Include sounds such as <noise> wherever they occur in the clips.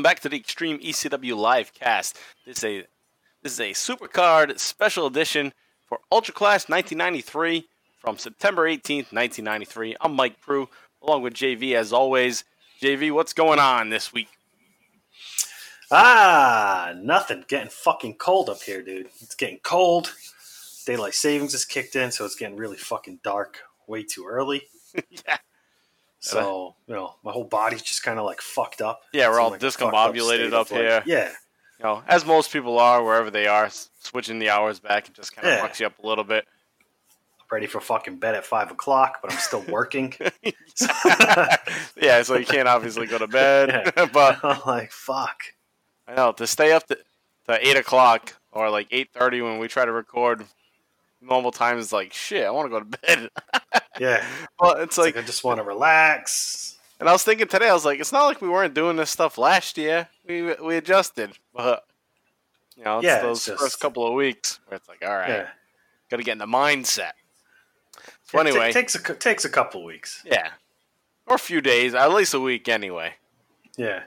welcome back to the Extreme ECW live cast. This is a this is a supercard special edition for Ultra Clash 1993 from September 18th, 1993. I'm Mike Prue, along with JV as always. JV, what's going on this week? Ah, nothing. Getting fucking cold up here, dude. It's getting cold. Daylight savings is kicked in, so it's getting really fucking dark way too early. <laughs> yeah. So, you know, my whole body's just kind of like fucked up. Yeah, we're all like, up discombobulated up of, like- here. Yeah. You know, as most people are, wherever they are, switching the hours back, it just kind of Yeah. fucks you up a little bit. I'm ready for fucking bed at five o'clock, but I'm still working. <laughs> yeah, so you can't obviously go to bed, <laughs> <laughs> but I'm like, fuck. I know to stay up to, to eight o'clock or like eight thirty when we try to record normal times is like shit. I want to go to bed. <laughs> Yeah. well, it's It's like, like, I just want to relax. and I was thinking today, I was like, it's not like we weren't doing this stuff last year. We we adjusted, but you know, it's Yeah, those it's just- first couple of weeks where it's like, all right, Yeah. got to get in the mindset. So It ta- anyway, takes a takes a couple weeks. yeah, or a few days, at least a week anyway. Yeah.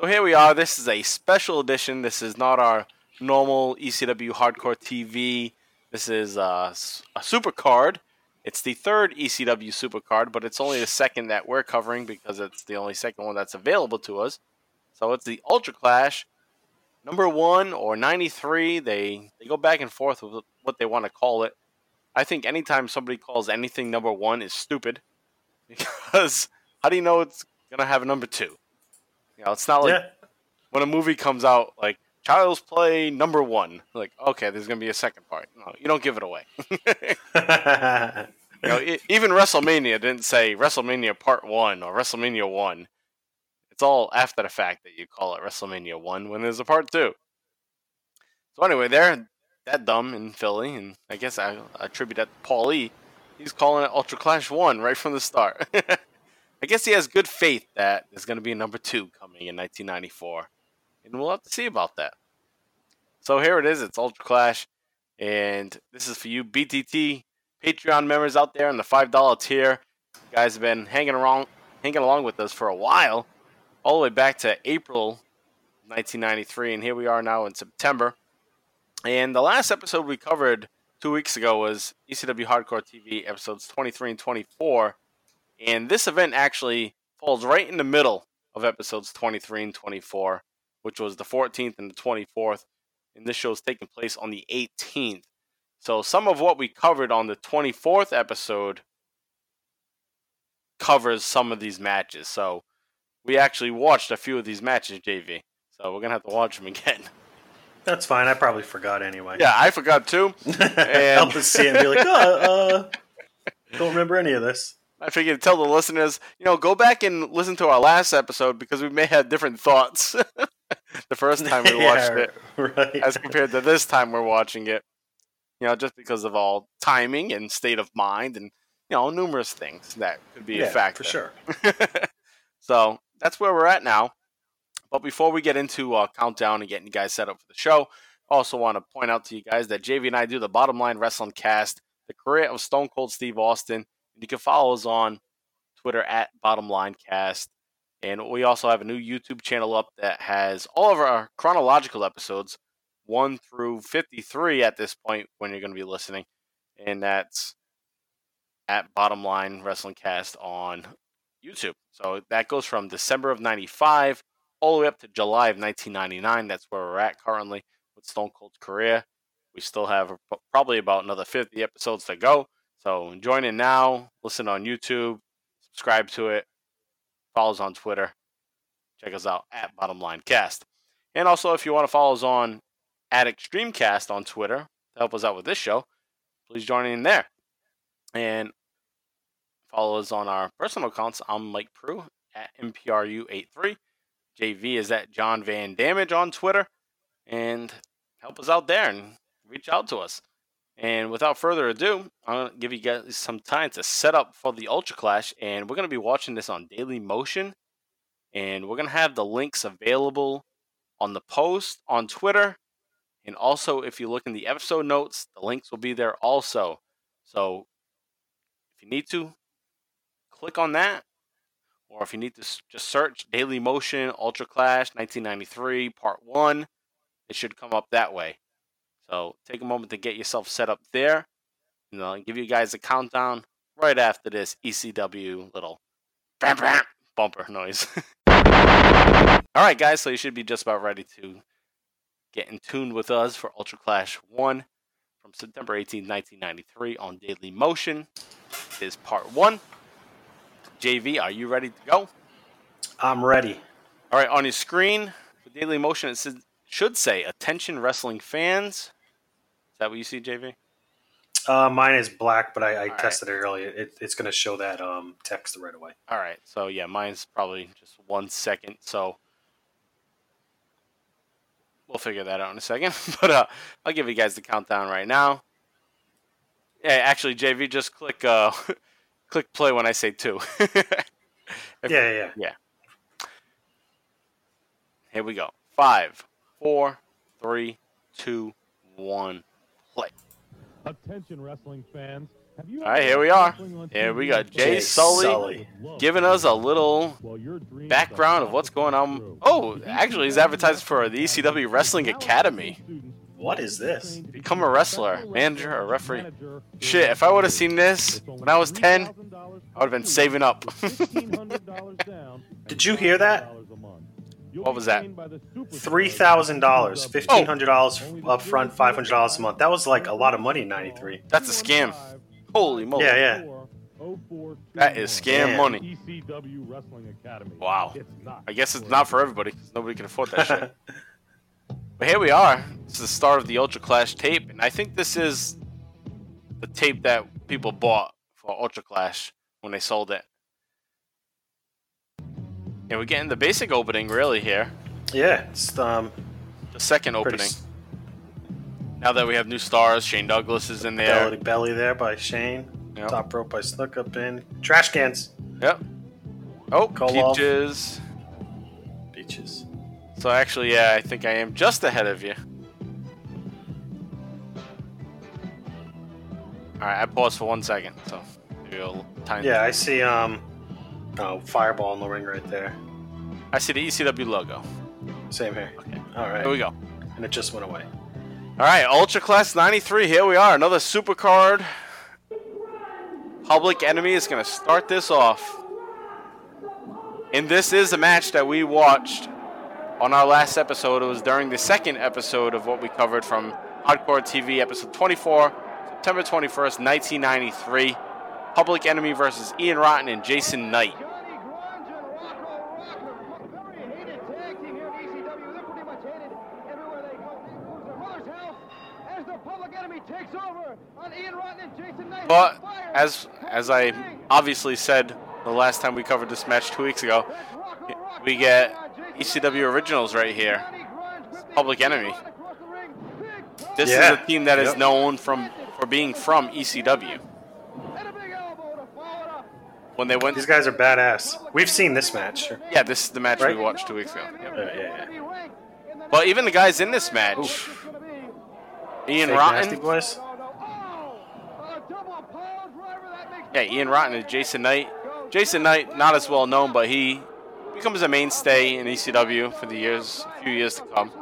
So here we are. This is a special edition. This is not our normal ECW Hardcore TV. This is uh, a super card. It's the third ECW super card, but it's only the second that we're covering because it's the only second one that's available to us. So it's the Ultra Clash number one or 93. They, they go back and forth with what they want to call it. I think anytime somebody calls anything number one is stupid <laughs> because how do you know it's going to have a number two? You know, it's not like yeah. when a movie comes out, like Child's Play number one, like okay, there's gonna be a second part. No, you don't give it away. <laughs> <laughs> You know, e- even WrestleMania didn't say WrestleMania Part One or WrestleMania One. It's all after the fact that you call it WrestleMania One when there's a Part Two. So anyway, they're that dumb in Philly, and I guess I attribute that to Paul E. He's calling it Ultra Clash One right from the start. <laughs> I guess he has good faith that there's going to be a number two coming in 1994, and we'll have to see about that. So here it is. It's Ultra Clash, and this is for you BTT Patreon members out there in the five dollar tier. You guys have been hanging around, hanging along with us for a while, all the way back to April 1993, and here we are now in September. And the last episode we covered two weeks ago was ECW Hardcore TV episodes 23 and 24. And this event actually falls right in the middle of episodes 23 and 24, which was the 14th and the 24th. And this show is taking place on the 18th. So some of what we covered on the 24th episode covers some of these matches. So we actually watched a few of these matches, JV. So we're going to have to watch them again. That's fine. I probably forgot anyway. Yeah, I forgot too. Help us see it and be like, oh, uh, don't remember any of this. I figured to tell the listeners, you know, go back and listen to our last episode because we may have different thoughts <laughs> the first time we <laughs> watched Yeah, it Right. as compared to this time we're watching it. You know, just because of all timing and state of mind and, you know, numerous things that could be yeah, a factor. for sure. <laughs> so that's where we're at now. But before we get into uh, countdown and getting you guys set up for the show, I also want to point out to you guys that JV and I do the Bottom Line Wrestling Cast, the career of Stone Cold Steve Austin. And you can follow us on Twitter at Bottom Line Cast. And we also have a new YouTube channel up that has all of our chronological episodes, 1 through 53 at this point when you're going to be listening. And that's at Bottom Line Wrestling Cast on YouTube. So that goes from December of 95 all the way up to July of 1999. That's where we're at currently with Stone Cold's career. We still have probably about another 50 episodes to go. So join in now, listen on YouTube, subscribe to it, follow us on Twitter, check us out at Bottom Line Cast. And also, if you want to follow us on at Extremecast on Twitter to help us out with this show, please join in there. And follow us on our personal accounts. I'm Mike Prue at MPRU83. JV is at John Van Damage on Twitter. And help us out there and reach out to us. And without further ado, I'm going to give you guys some time to set up for the Ultra Clash. And we're going to be watching this on Daily Motion. And we're going to have the links available on the post on Twitter. And also, if you look in the episode notes, the links will be there also. So if you need to, click on that or if you need to just search Daily Motion Ultra Clash 1993 Part 1, it should come up that way. So take a moment to get yourself set up there. And I'll give you guys a countdown right after this ECW little bumper noise. <laughs> All right, guys, so you should be just about ready to get in tune with us for Ultra Clash 1 from September 18, 1993 on Daily Motion. It is part 1. JV, are you ready to go? I'm ready. All right, on your screen for Daily Motion, it should say "Attention Wrestling Fans." Is that what you see, JV? Uh, mine is black, but I, I tested it earlier. It, it's going to show that um, text right away. All right, so yeah, mine's probably just one second, so we'll figure that out in a second. <laughs> but uh, I'll give you guys the countdown right now. Yeah, actually, JV, just click uh, <laughs> click play when I say two. <laughs> If- Yeah, yeah, yeah. Here we go. Five, four, three, two, one, play. Attention, wrestling fans. Have you All right, here we are. wrestling Here we got Jay Jay Sully Sully. giving us a little While your dreams background of what's going on. Oh, actually, he's advertising for the ECW Wrestling Academy. What is this? Become a wrestler, manager, or referee. Shit, if I would have seen this when I was 10, I would have been saving up. Did you hear that? What was that? Three thousand dollars, fifteen hundred dollars up front, five hundred dollars a month. That was like a lot of money in '93. That's a scam. Holy moly. Yeah, yeah. That is scam Damn. money. ECW Wrestling Academy. Wow. It's not. I guess it's not for everybody 'cause nobody can afford that shit. <laughs> But here we are. This is the start of the Ultra Clash tape, and I think this is the tape that people bought for Ultra Clash when they sold it. And we're getting the basic opening really here. Yeah, it's um, The second opening. s- Now that we have new stars, Shane Douglas is in there. belly to belly there by Shane. Yep. Top rope by Snook up in trash cans, Yep. Oh, Koloff. Peaches. beaches. So actually, yeah, I think I am just ahead of you. All right, I paused for one second, so maybe a time. Yeah, I see um, oh, fireball in the ring right there. I see the ECW logo. Same here. Okay. All right, Here we go. and it just went away. All right, Ultra Clash 93. Here we are, another super card. Public Enemy is going to start this off. And this is a match that we watched on our last episode. It was during the second episode of what we covered from Hardcore TV, episode 24, September 21st, 1993. Public Enemy versus Ian Rotten and Jason Knight. Johnny Grunge and Rocco Rock, a very hated tag team here at ECW. They're pretty much hated everywhere they go. This proves their mother's house as the public enemy takes over on Ian Rotten and Jason Knight. But as as I obviously said the last time we covered this match two weeks ago, That's Rocco Rock. we get ECW originals right here. Johnny Grunge with the Public Enemy. shot across the ring. Big This Yeah. is a team that is Yep. known from for being from ECW. And a big elbow to follow it up. When they went, These guys are badass. We've seen this match. Yeah, this is the match Right. we watched two weeks ago. Yep. Yeah, yeah, yeah. But even the guys in this match, Ian Fake Rotten, yeah, Ian Rotten and Jason Knight. Jason Knight, not as well known, but he becomes a mainstay in ECW for the years, few years to come.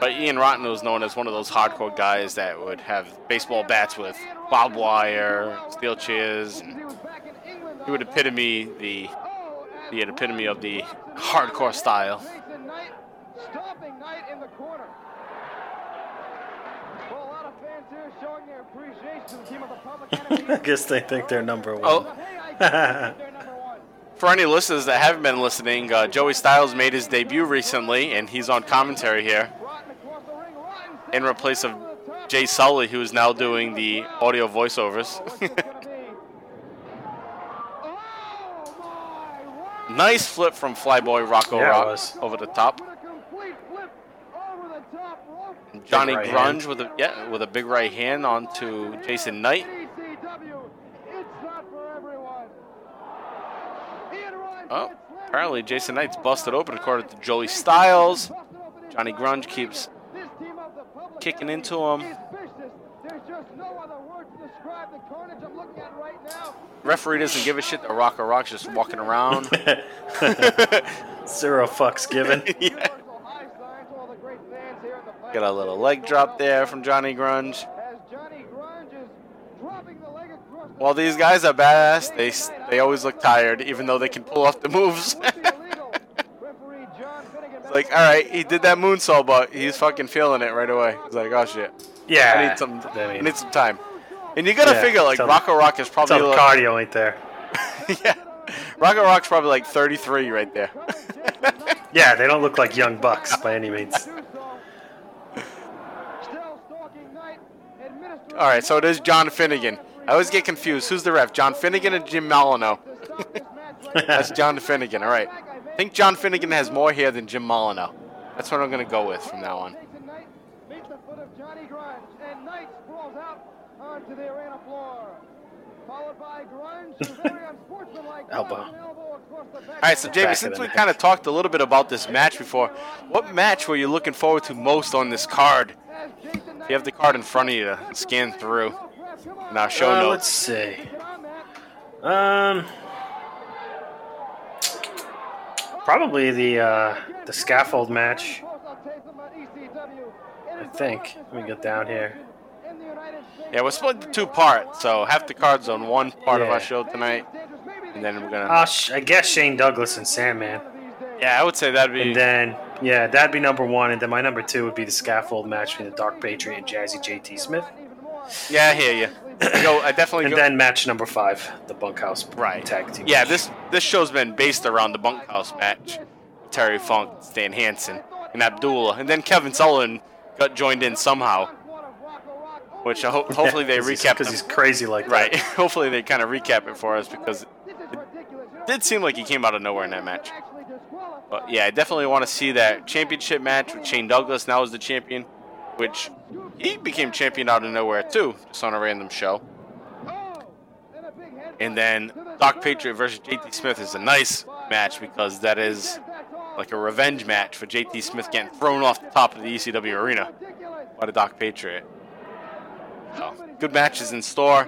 But Ian Rotten was known as one of those hardcore guys that would have baseball bats with barbed wire, steel chairs, he would epitome the the epitome of the hardcore style. Jason Knight stomping Knight in the corner. Well, a lot of fans here showing their appreciation to the team of the public enemy. <laughs> I guess they think they're number one. Oh. But hey, I think they're number one. For any listeners that haven't been listening, uh, Joey Styles made his debut recently, and he's on commentary here Rotten across the ring. Rotten in replace of Jay Sully, who is now doing the audio voiceovers. What's this gonna be? My word! nice flip from Flyboy Rocco Yeah, Rock over the top. What a complete flip over the top rope. Johnny right Grunge hand. with a yeah with a big right hand onto Jason Knight. ECW, it's not for everyone. Ian Ryan Oh, apparently Jason. Knight's busted open according to Joey Styles. Johnny. Grunge keeps This team of the public kicking into him. is vicious. There's just no other word to describe the carnage I'm looking at right now. referee doesn't give a shit. The Rocco Rock's just walking around. <laughs> Zero fucks given. <laughs> yeah. Got a little leg drop there from Johnny Grunge. While these guys are badass, they they always look tired, even though they can pull off the moves. <laughs> It's like, all right, he did that moonsault, but he's fucking feeling it right away. He's like, oh shit, Yeah. I need some, I need some time. And you gotta Yeah, figure like Rocco Rock is probably like, cardio ain't there. <laughs> yeah, Rocco Rock's probably like 33 right there. <laughs> Yeah, they don't look like young bucks by any means. All right, so it is John Finnegan. I always get confused. Who's the ref? John Finnegan and Jim Molyneux? <laughs> That's John Finnegan. All right. I think John Finnegan has more hair than Jim Molyneux. That's what I'm going to go with from now on. <laughs> Elbow. All right, so Jamie, of since we kind of talked a little bit about this match before, what match were you looking forward to most on this card? You have the card in front of you to scan through. Now show Uh, notes. let's see. Um, probably the uh, the scaffold match. I think. Let me get down here. Yeah, we're split into two parts, so half the cards on one part of our show tonight, and then we're gonna. Uh, I guess Shane Douglas and Sandman. yeah, I would say that'd be. And then, yeah, that'd be number one. And then my number two would be the scaffold match between the Dark Patriot and Jazzy JT Smith. yeah, I hear you. I go. I definitely And go. then match number five, the Bunkhouse Right. tag team. Yeah, match. this this show's been based around the bunkhouse match. Terry Funk, Stan Hansen, and Abdullah, and then Kevin Sullivan got joined in somehow. Which I hope <laughs> hopefully they recap. because the- he's crazy like that. right. <laughs> hopefully they kind of recap it for us because it did seem like he came out of nowhere in that match. But yeah, I definitely want to see that championship match with Shane Douglas now as the champion, which he became champion out of nowhere too, just on a random show. And then Dark Patriot versus JT Smith is a nice match because that is like a revenge match for JT Smith getting thrown off the top of the ECW arena by the Dark Patriot. Good matches in store,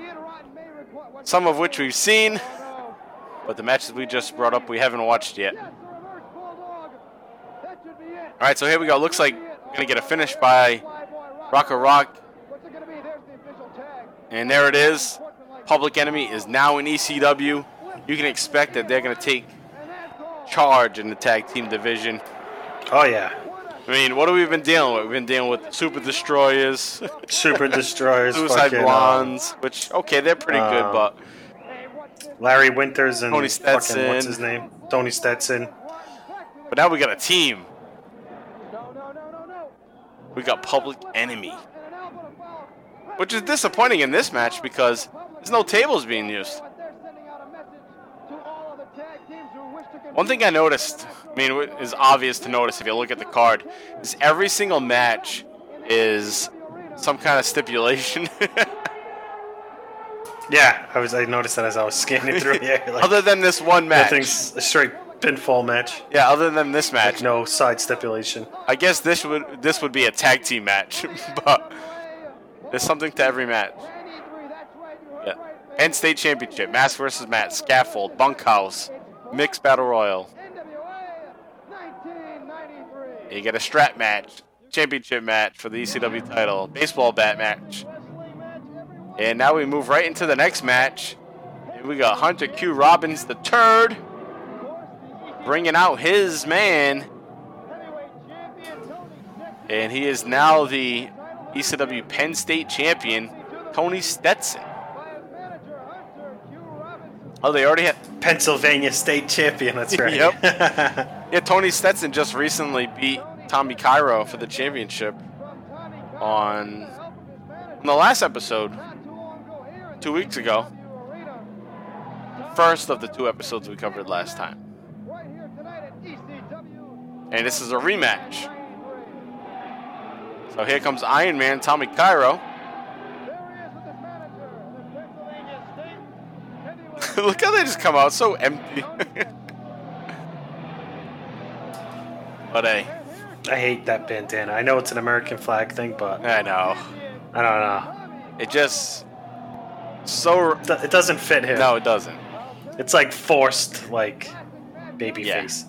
some of which we've seen, but the matches we just brought up we haven't watched yet. All right, so here we go. Looks like we're gonna get a finish by Rocco Rock, and there it is. Public Enemy is now in ECW. You can expect that they're gonna take charge in the tag team division. Oh yeah, I mean, what have we been dealing with? We've been dealing with Super Destroyers, Super Destroyers, Suicide fucking, uh, Blondes, which okay, they're pretty good, Um, but Larry Winters and Tony fucking what's his name? Tony Stetson. but now we got a team. We got Public Enemy, which is disappointing in this match because there's no tables being used. One thing I noticed, I mean, it is obvious to notice if you look at the card, is every single match is some kind of stipulation. <laughs> Yeah, I was. I noticed that as I was scanning through here. <laughs> Like, other than this one match. nothing's a straight pinfall match. Yeah, other than this match. Like no side stipulation. I guess this would this would be a tag team match, <laughs> but there's something to every match. Yeah. Penn State Championship, Mass versus Matt, Scaffold, Bunkhouse, Mixed Battle Royal. You get a strap match, championship match for the ECW title, baseball bat match. And now we move right into the next match. And we got Hunter Q Robbins the third bringing out his man. And he is now the ECW Penn State champion, Tony Stetson. Oh, they already have Pennsylvania State Champion. That's <laughs> right. Yep. <laughs> Yeah, Tony Stetson just recently beat Tommy Cairo for the championship on, on the last episode two weeks ago. First of the two episodes we covered last time. And this is a rematch. So here comes Iron Man Tommy Cairo. <laughs> Look how they just come out so empty. <laughs> but hey, I hate that bandana. I know it's an American flag thing, but I know. I don't know. It just so It doesn't fit him. no, it doesn't. It's like forced, like baby Yeah. face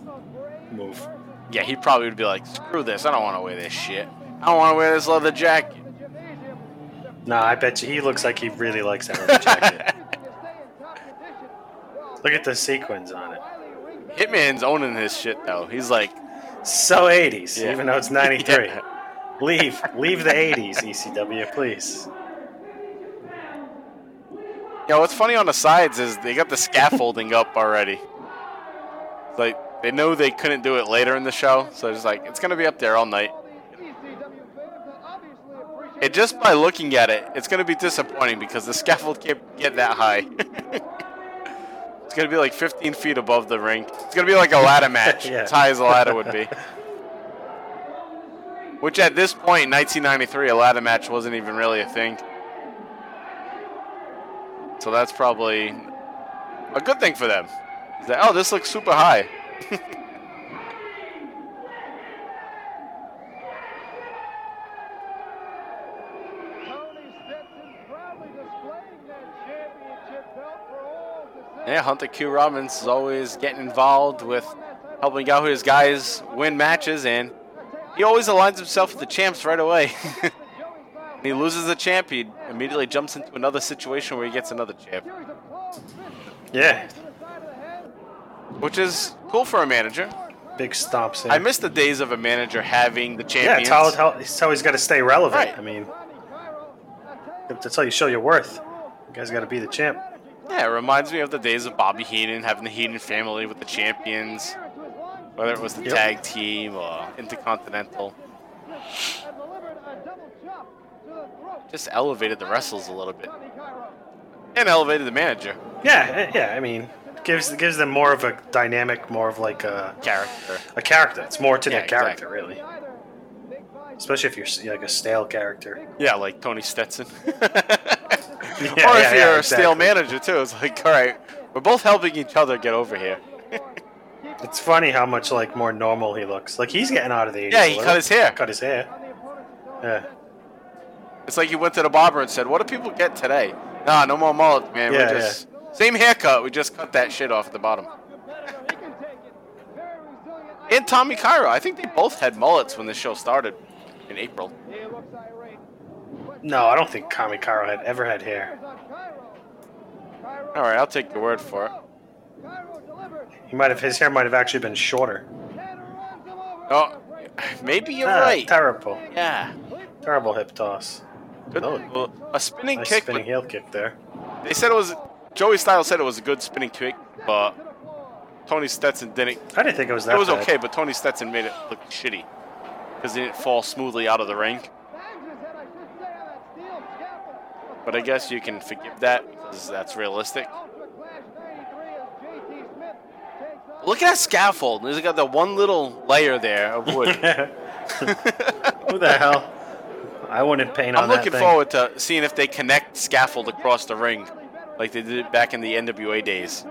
move. Yeah, he probably would be like, "Screw this! I don't want to wear this shit. I don't want to wear this leather jacket." No, I bet you he looks like he really likes that leather jacket. <laughs> Look at the sequins on it. Hitman's owning his shit though. He's like, So 80s, Yeah. even though it's 93. <laughs> Yeah. Leave, leave the 80s, ECW, please. Yeah, what's funny on the sides is they got the scaffolding up already. Like they know they couldn't do it later in the show, so it's like it's gonna be up there all night. And just by looking at it, it's gonna be disappointing because the scaffold can't get that high. <laughs> it's gonna be like 15 feet above the ring. It's gonna be like a ladder <laughs> match, Yeah. as high as a ladder would be. Which at this point in 1993, a ladder match wasn't even really a thing. So that's probably a good thing for them. Is that, oh, this looks super high. <laughs> Tony Stetson proudly displaying that championship belt for all to see. Yeah, Hunter Q Robbins is always getting involved with helping out his guys win matches, and he always aligns himself with the champs right away. When <laughs> he loses a champ, he immediately jumps into another situation where he gets another champ, Yeah, which is cool for a manager. big stomps in. I miss the days of a manager having the Yeah, champions. it's how, how, it's how he's got to stay relevant. Right. I mean, that's how you show your worth. You guys got to be the champ. Yeah, it reminds me of the days of Bobby Heenan having the Heenan family with the champions, whether it was the Yep. tag team or Intercontinental. Just elevated the wrestlers a little bit, and elevated the manager Yeah, eh, yeah. I mean, gives gives them more of a dynamic, more of like a, character. a character. It's more to Yeah, their character, exactly. really. Especially if you're like a stale character. Yeah, like Tony Stetson. <laughs> Yeah, or if yeah, you're yeah, a stale manager too, it's like, all right, we're both helping each other get over here. It's funny how much like more normal he looks. Like he's getting out of the 80s. Yeah, he cut his hair. Cut his hair. Yeah. It's like he went to the barber and said, "What do people get today? Nah, no more mullet, man. Yeah, we just same haircut. We just cut that shit off at the bottom." And Tommy Cairo, I think they both had mullets when the show started in April. No, I don't think Tommy Cairo had ever had hair. All right, I'll take your word for it. He might have his hair might have actually been shorter. Oh, maybe you're Ah, right. Terrible. Yeah. Terrible hip toss. Good. Oh. Well, a spinning Nice kick. spinning heel kick there. They said it was. Joey Styles said it was a good spinning kick, but Tony Stetson didn't. I didn't think it was that It was bad. okay, but Tony Stetson made it look shitty because he didn't fall smoothly out of the ring. But I guess you can forgive that because that's realistic. Look at that scaffold. There's got the one little layer there of wood. <laughs> Who the hell? I wouldn't paint on that. I'm that looking thing. forward to seeing if they connect scaffold across the ring, like they did back in the NWA days,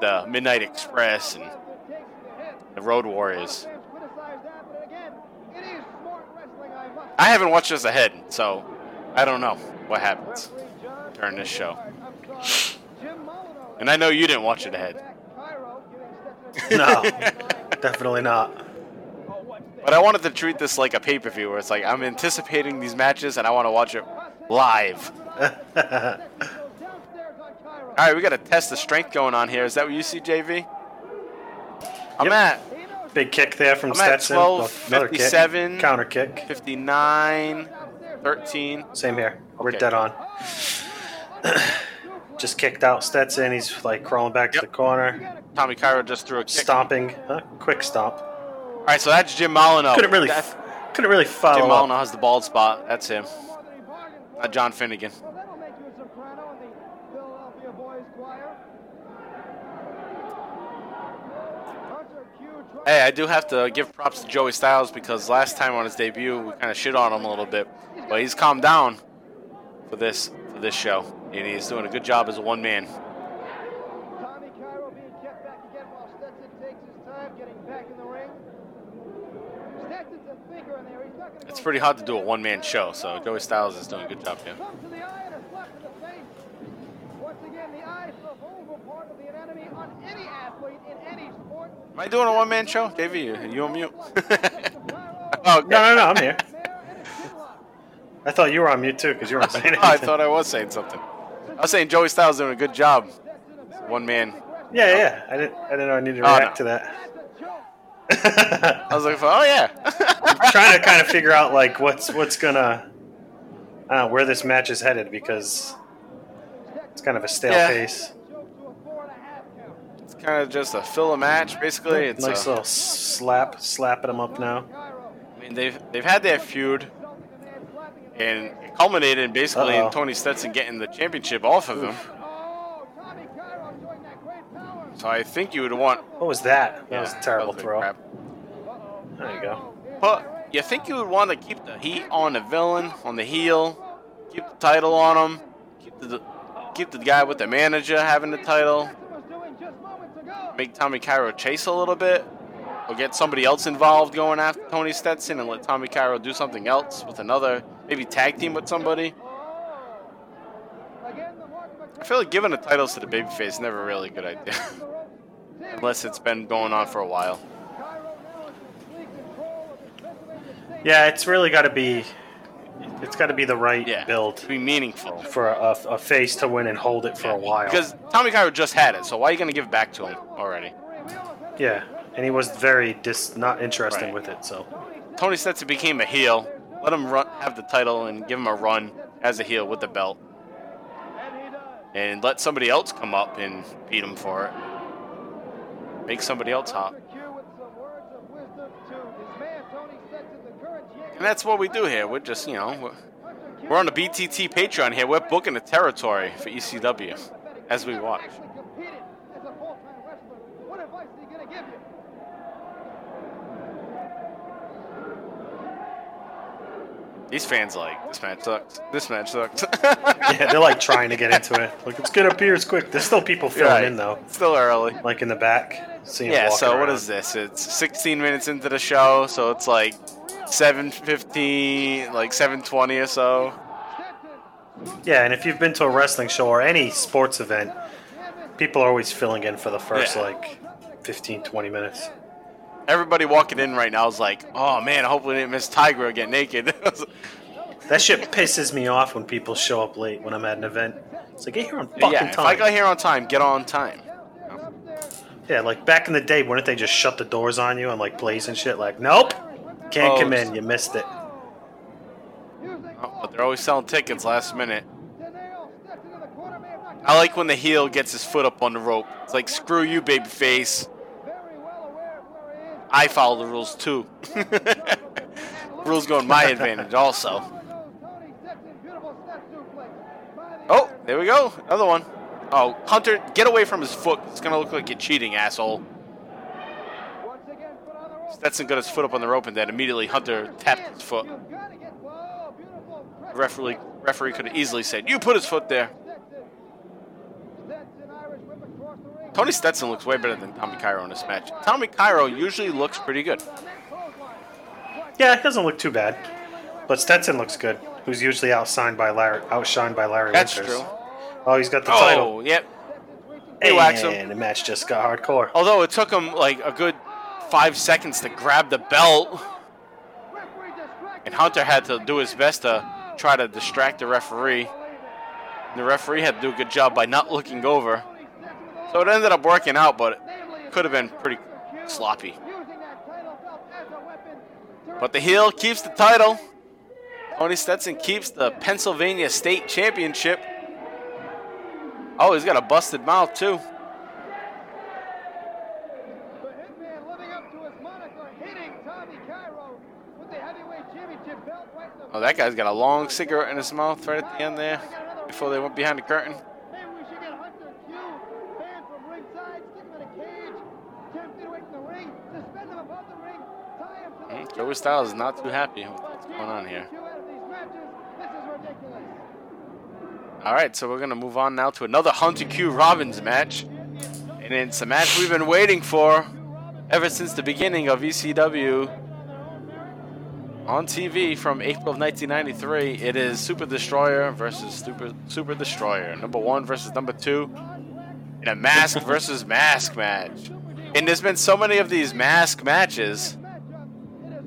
the Midnight Express and the Road Warriors. I haven't watched this ahead, so I don't know what happens during this show. And I know you didn't watch it ahead, <laughs> No, definitely not. but I wanted to treat this like a pay per view, where it's like I'm anticipating these matches and I want to watch it live. <laughs> All right, we got a test of strength going on here. Is that what you see, JV? I'm Yep. at Big kick there from I'm at Stetson. 12, Another 57. kick. Counter kick. 59, 13. Same here. We're Okay. dead on. <clears throat> Just kicked out Stetson. He's like crawling back to the corner, Tommy Cairo just threw a kick. stomping. Huh? Quick stomp. All right, so that's Jim Molyneux. Couldn't really, That's- couldn't really Jim follow Molyneux up. has the bald spot. That's him. Not John Finnegan. That'll make you a soprano in the Philadelphia Boys Choir. Hunter Q tries Hey, I do have to give props to Joey Styles because last time on his debut, we kind of shit on him a little bit, but he's calmed down for this for this show, and he's doing a good job as a one man. Tommy Cairo being kept back again while Stetson takes his time getting back in the ring. Stetson's a thinker in there. He's not going to. It's pretty hard to do a one man show, so Joey Styles is doing a good job here. Am I doing a one man show? Davey, you, you on mute? <laughs> <laughs> oh, no, no, no, I'm here. I thought you were on mute too because you weren't <laughs> saying anything. I thought I was saying something. I was saying Joey Styles doing a good job. One man. Yeah, yeah. I didn't. I didn't know I needed to Oh, react no. to that. I was like, oh yeah. <laughs> trying to kind of figure out like what's what's gonna uh, where this match is headed because it's kind of a stale Yeah. pace. it's kind of just a fill a match, basically. It's nice a- little slap, slapping them up now. I mean, they've they've had their feud, and it culminated in basically Uh-oh. in Tony Stetson getting the championship off of him. Tommy Cairo showing that great power. So I think you would want. What was that? That was a terrible was throw. crap. There you go. But you think you would want to keep the heat on the villain, on the heel, keep the title on him, keep the keep the guy with the manager having the title, was doing just moments ago. make Tommy Cairo chase a little bit, or get somebody else involved going after Tony Stetson and let Tommy Cairo do something else with another, maybe tag team with somebody. Again, the mark of I feel like giving the titles to the babyface is never really a good idea, <laughs> unless it's been going on for a while. Cairo now is in complete control of his Pennsylvania State. Yeah, it's really got to be. It's got to be the right Yeah, build to be meaningful. for a, a face to win and hold it for a while. Because Tommy Cairo just had it, so why are you going to give it back to him already? yeah, and he was very dis not interested Right. with it. So Tony Stetson became a heel. Let him run, have the title and give him a run as a heel with the belt. And let somebody else come up and beat him for it. Make somebody else hot. Cue with some words of wisdom to his man, Tony Stetson, the current champion. And that's what we do here. We're just, you know, we're, we're on the BTT Patreon here. We're booking the territory for ECW as we watch. Actually competed as a full-time wrestler. What advice are you going to give you? These fans like, this match sucks. This match sucks. <laughs> yeah, they're like trying to get into it. Like, let's get up here as quick. There's still people filling Right. in though, Still early. like in the back. Yeah, so what around. is this? It's 16 minutes into the show, so it's like 7:15, like 7:20 or so. Yeah, and if you've been to a wrestling show or any sports event, people are always filling in for the first Yeah. like 15, 20 minutes. Everybody walking in right now is like, "Oh man, I hope we didn't miss Tiger get naked." <laughs> That shit pisses me off when people show up late when I'm at an event. It's like, get here on fucking yeah, if time. I got here on time, get on time. yeah, like back in the day, wouldn't they just shut the doors on you and like blaze and shit? Like, nope, can't come in. You missed it. Oh, but they're always selling tickets last minute. I like when the heel gets his foot up on the rope. It's like, screw you, babyface. I follow the rules too. <laughs> rules go in my advantage also. Oh, there we go. Another one. Oh, Hunter, get away from his foot. It's going to look like you're cheating, asshole. Stetson got his foot up on the rope, and then immediately Hunter tapped his foot. Referee, referee could have easily said, You put his foot there. Tony Stetson looks way better than Tommy Cairo in this match. Tommy Cairo usually looks pretty good. Yeah, it doesn't look too bad, but Stetson looks good. Who's usually outshined by Larry, outshined by Larry That's Winters. true. Oh, he's got the oh, title. Oh, yep. He whacks him. And the match just got hardcore. Although it took him like a good five seconds to grab the belt, and Hunter had to do his best to try to distract the referee. The referee had to do a good job by not looking over. So it ended up working out, but it could have been pretty sloppy. But the heel keeps the title. Tony Stetson keeps the Pennsylvania State Championship. Oh, he's got a busted mouth too. Oh, that guy's got a long cigarette in his mouth right at the end there before they went behind the curtain. Maybe we should get Hunter Q banned from ringside, stick him in a cage, ten feet away from the ring, suspend him above the ring, tie him to the Mm, Joey Styles is not too happy with what's going on here. Q out of these matches. This is ridiculous. All right, so we're going to move on now to another Hunter Q Robbins match. And it's a match we've been waiting for ever since the beginning of ECW on TV from April of 1993. It is Super Destroyer versus Super, Super Destroyer. Number one versus number two. in a mask versus mask match. And there's been so many of these mask matches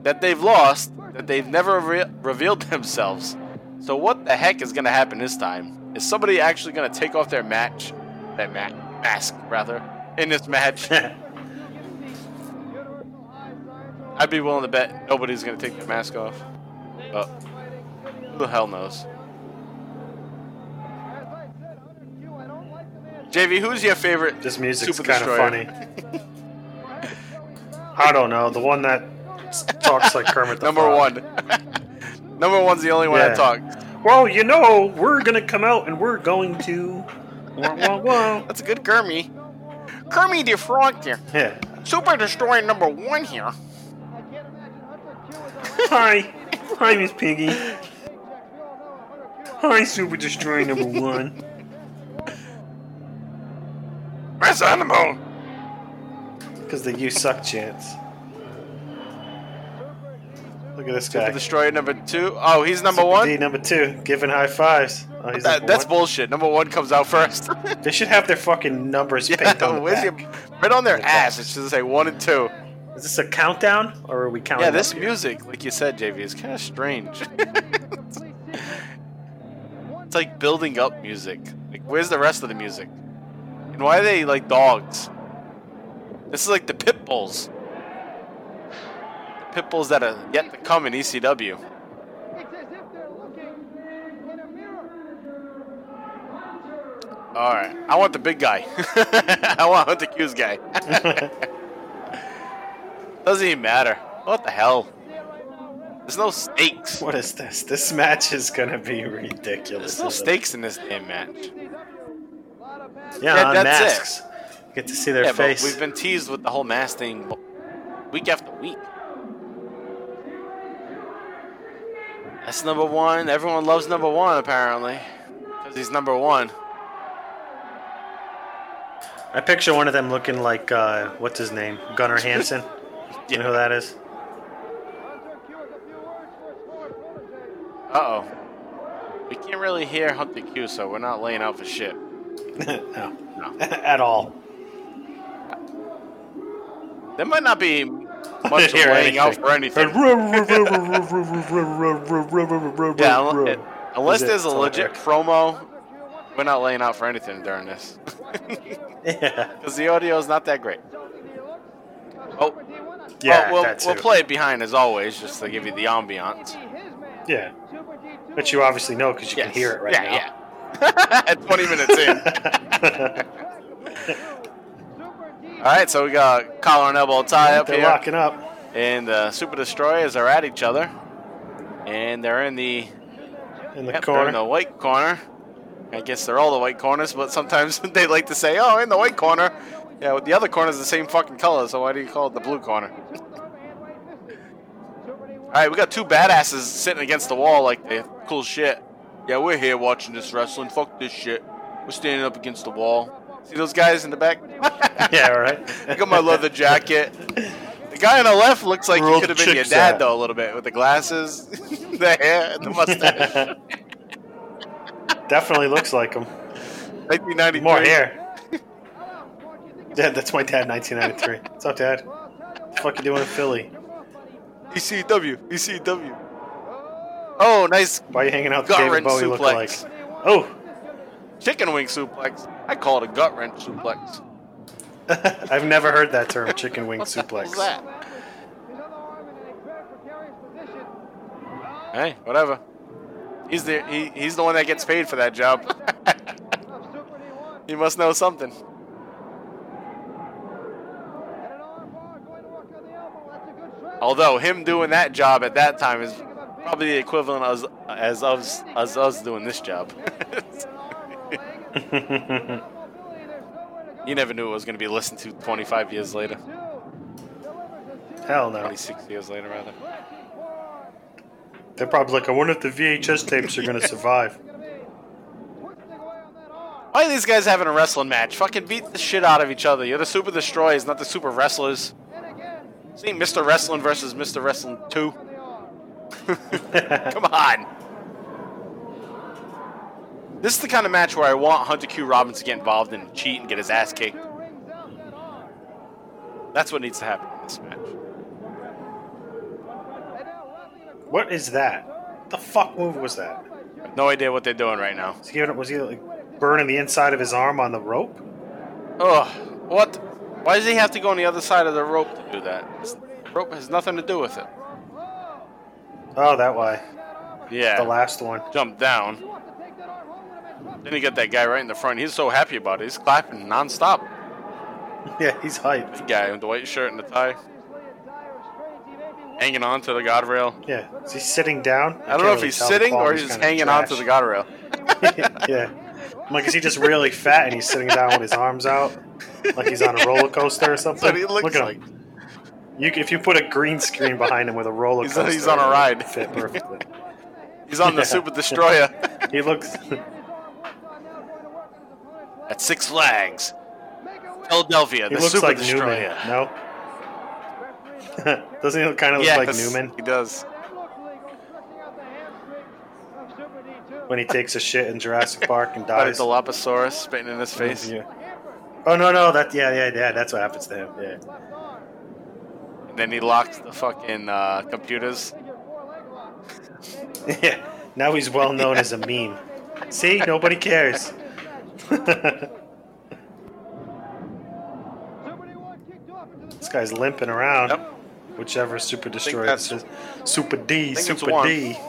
that they've lost that they've never re- revealed <laughs> themselves. So what the heck is going to happen this time? Is somebody actually going to take off their match, their ma- mask rather, in this match? <laughs> I'd be willing to bet nobody's going to take their mask off. But who the hell knows? JV, who's your favorite? This music's kind of funny. <laughs> I don't know. The one that talks like Kermit the Number Frog. one. <laughs> Number one's the only one Yeah. that talks. Well, you know, we're gonna come out and we're going to. Wah, wah, wah. That's a good Kermie. Kermie the Frog here. Yeah. Super Destroyer number one here. Hi. Hi, Miss Piggy. Hi, Super Destroyer number one. Press animal. Because the you suck chance. Look at this guy. Super Destroyer number two. Oh, he's number one. D number two, giving high fives. Oh, he's That, that's one. bullshit. Number one comes out first. <laughs> They should have their fucking numbers painted on the back. your- right on their The ass. It should say one and two. Is this a countdown, or are we counting? Yeah, this here? music, like you said, JV, is kind of strange. <laughs> it's like building up music. Like, where's the rest of the music? And why are they like dogs? This is like the pit bulls. Pit bulls that are yet to come in ECW. It's as if they're looking in a mirror. All right, I want the big guy. <laughs> I want the Q's guy. <laughs> Doesn't even matter. What the hell? There's no stakes. What is this? This match is gonna be ridiculous. There's no stakes in this damn match. Yeah, Yeah, on that's it. masks. Get to see their yeah, face. but we've been teased with the whole mask thing week after week. That's number one. Everyone loves number one, apparently. Because he's number one. I picture one of them looking like uh, what's his name, Gunnar <laughs> Hansen. You know who that is? Uh oh. We can't really hear Hunter Q, so we're not laying out for shit. <laughs> no, No. <laughs> at all. There might not be much of <laughs> Hear laying out for anything. <laughs> Yeah, unle- unless it? there's a legit there. promo, we're not laying out for anything during this. <laughs> yeah, Because the audio is not that great. Oh, yeah, well, we'll, that we'll play it behind as always, just to give you the ambiance. Yeah, but you obviously know because you Yes. can hear it right now. yeah, yeah. 20 minutes in. All right, so we got collar and elbow tie up They're here, locking up. and the Super Destroyers are at each other, and they're in the in the yep, corner. in the white corner. I guess they're all the white corners, but sometimes <laughs> they like to say, "Oh, in the white corner." Yeah, the other corner is the same fucking color, so why do you call it the blue corner? All right, we got two badasses sitting against the wall like they cool shit. Yeah, we're here watching this wrestling. Fuck this shit. We're standing up against the wall. See those guys in the back? <laughs> yeah, right. Look at my leather jacket. The guy on the left looks like Where he could have been your dad at? though a little bit with the glasses, <laughs> the hair, and the mustache. <laughs> Definitely looks like him. 1993. More hair. Dad, that's my dad, 1993. What's up, Dad? What the fuck you doing in Philly? ECW. ECW. Oh, nice Why are you hanging out with gut David wrench Bowie suplex. lookalike? Oh, Chicken wing suplex. I call it a gut wrench suplex. <laughs> I've never heard that term, chicken wing suplex. that? Hey, whatever. He's the he, he's the one that gets paid for that job. <laughs> he must know something. Although him doing that job at that time is probably the equivalent as as us as us doing this job. <laughs> <laughs> you never knew it was going to be listened to 25 years later, Hell no. 26 years later rather. They're probably like, I wonder if the VHS tapes are going <laughs> to survive. Why are these guys having a wrestling match? Fucking beat the shit out of each other. You're the Super Destroyers, not the Super Wrestlers. See, Mr. Wrestling versus Mr. Wrestling 2. <laughs> Come on. This is the kind of match where I want Hunter Q Robbins to get involved and cheat and get his ass kicked. That's what needs to happen in this match. What is that? The fuck move was that? No idea what they're doing right now. Was he, was he like burning the inside of his arm on the rope? Ugh, what? Why does he have to go on the other side of the rope to do that? This rope has nothing to do with it. Oh, that way. Yeah, The last one. jump down. Then you get that guy right in the front. He's so happy about it. He's clapping nonstop. <laughs> Yeah, he's hyped. The guy with the white shirt and the tie, hanging on to the guardrail. Yeah. Is he sitting down? I don't know if he's sitting or he's just hanging on to the guardrail. <laughs> <laughs> yeah. I'm like, is he just really fat and he's sitting down with his arms out? Like he's on a roller coaster or something? what he looks Look at like. him. You, if you put a green screen behind him with a roller He's- coaster, he's on a ride. Fit perfectly. He's on the Yeah. Super Destroyer He looks. At Six Flags, Philadelphia. He the looks Super like Destroyer. Newman. No. <laughs> Doesn't he kind of look Yeah, like Newman He does. when he takes a shit in Jurassic Park and dies? the Dilophosaurus spitting in his face. Yeah. Oh no no that yeah yeah yeah that's what happens to him yeah And then he locks the fucking uh, computers. <laughs> yeah now he's well known as a meme. See nobody cares. <laughs> <laughs> this guy's limping around. Yep. Whichever Super Destroyer this is. Super D, Super. D. <laughs>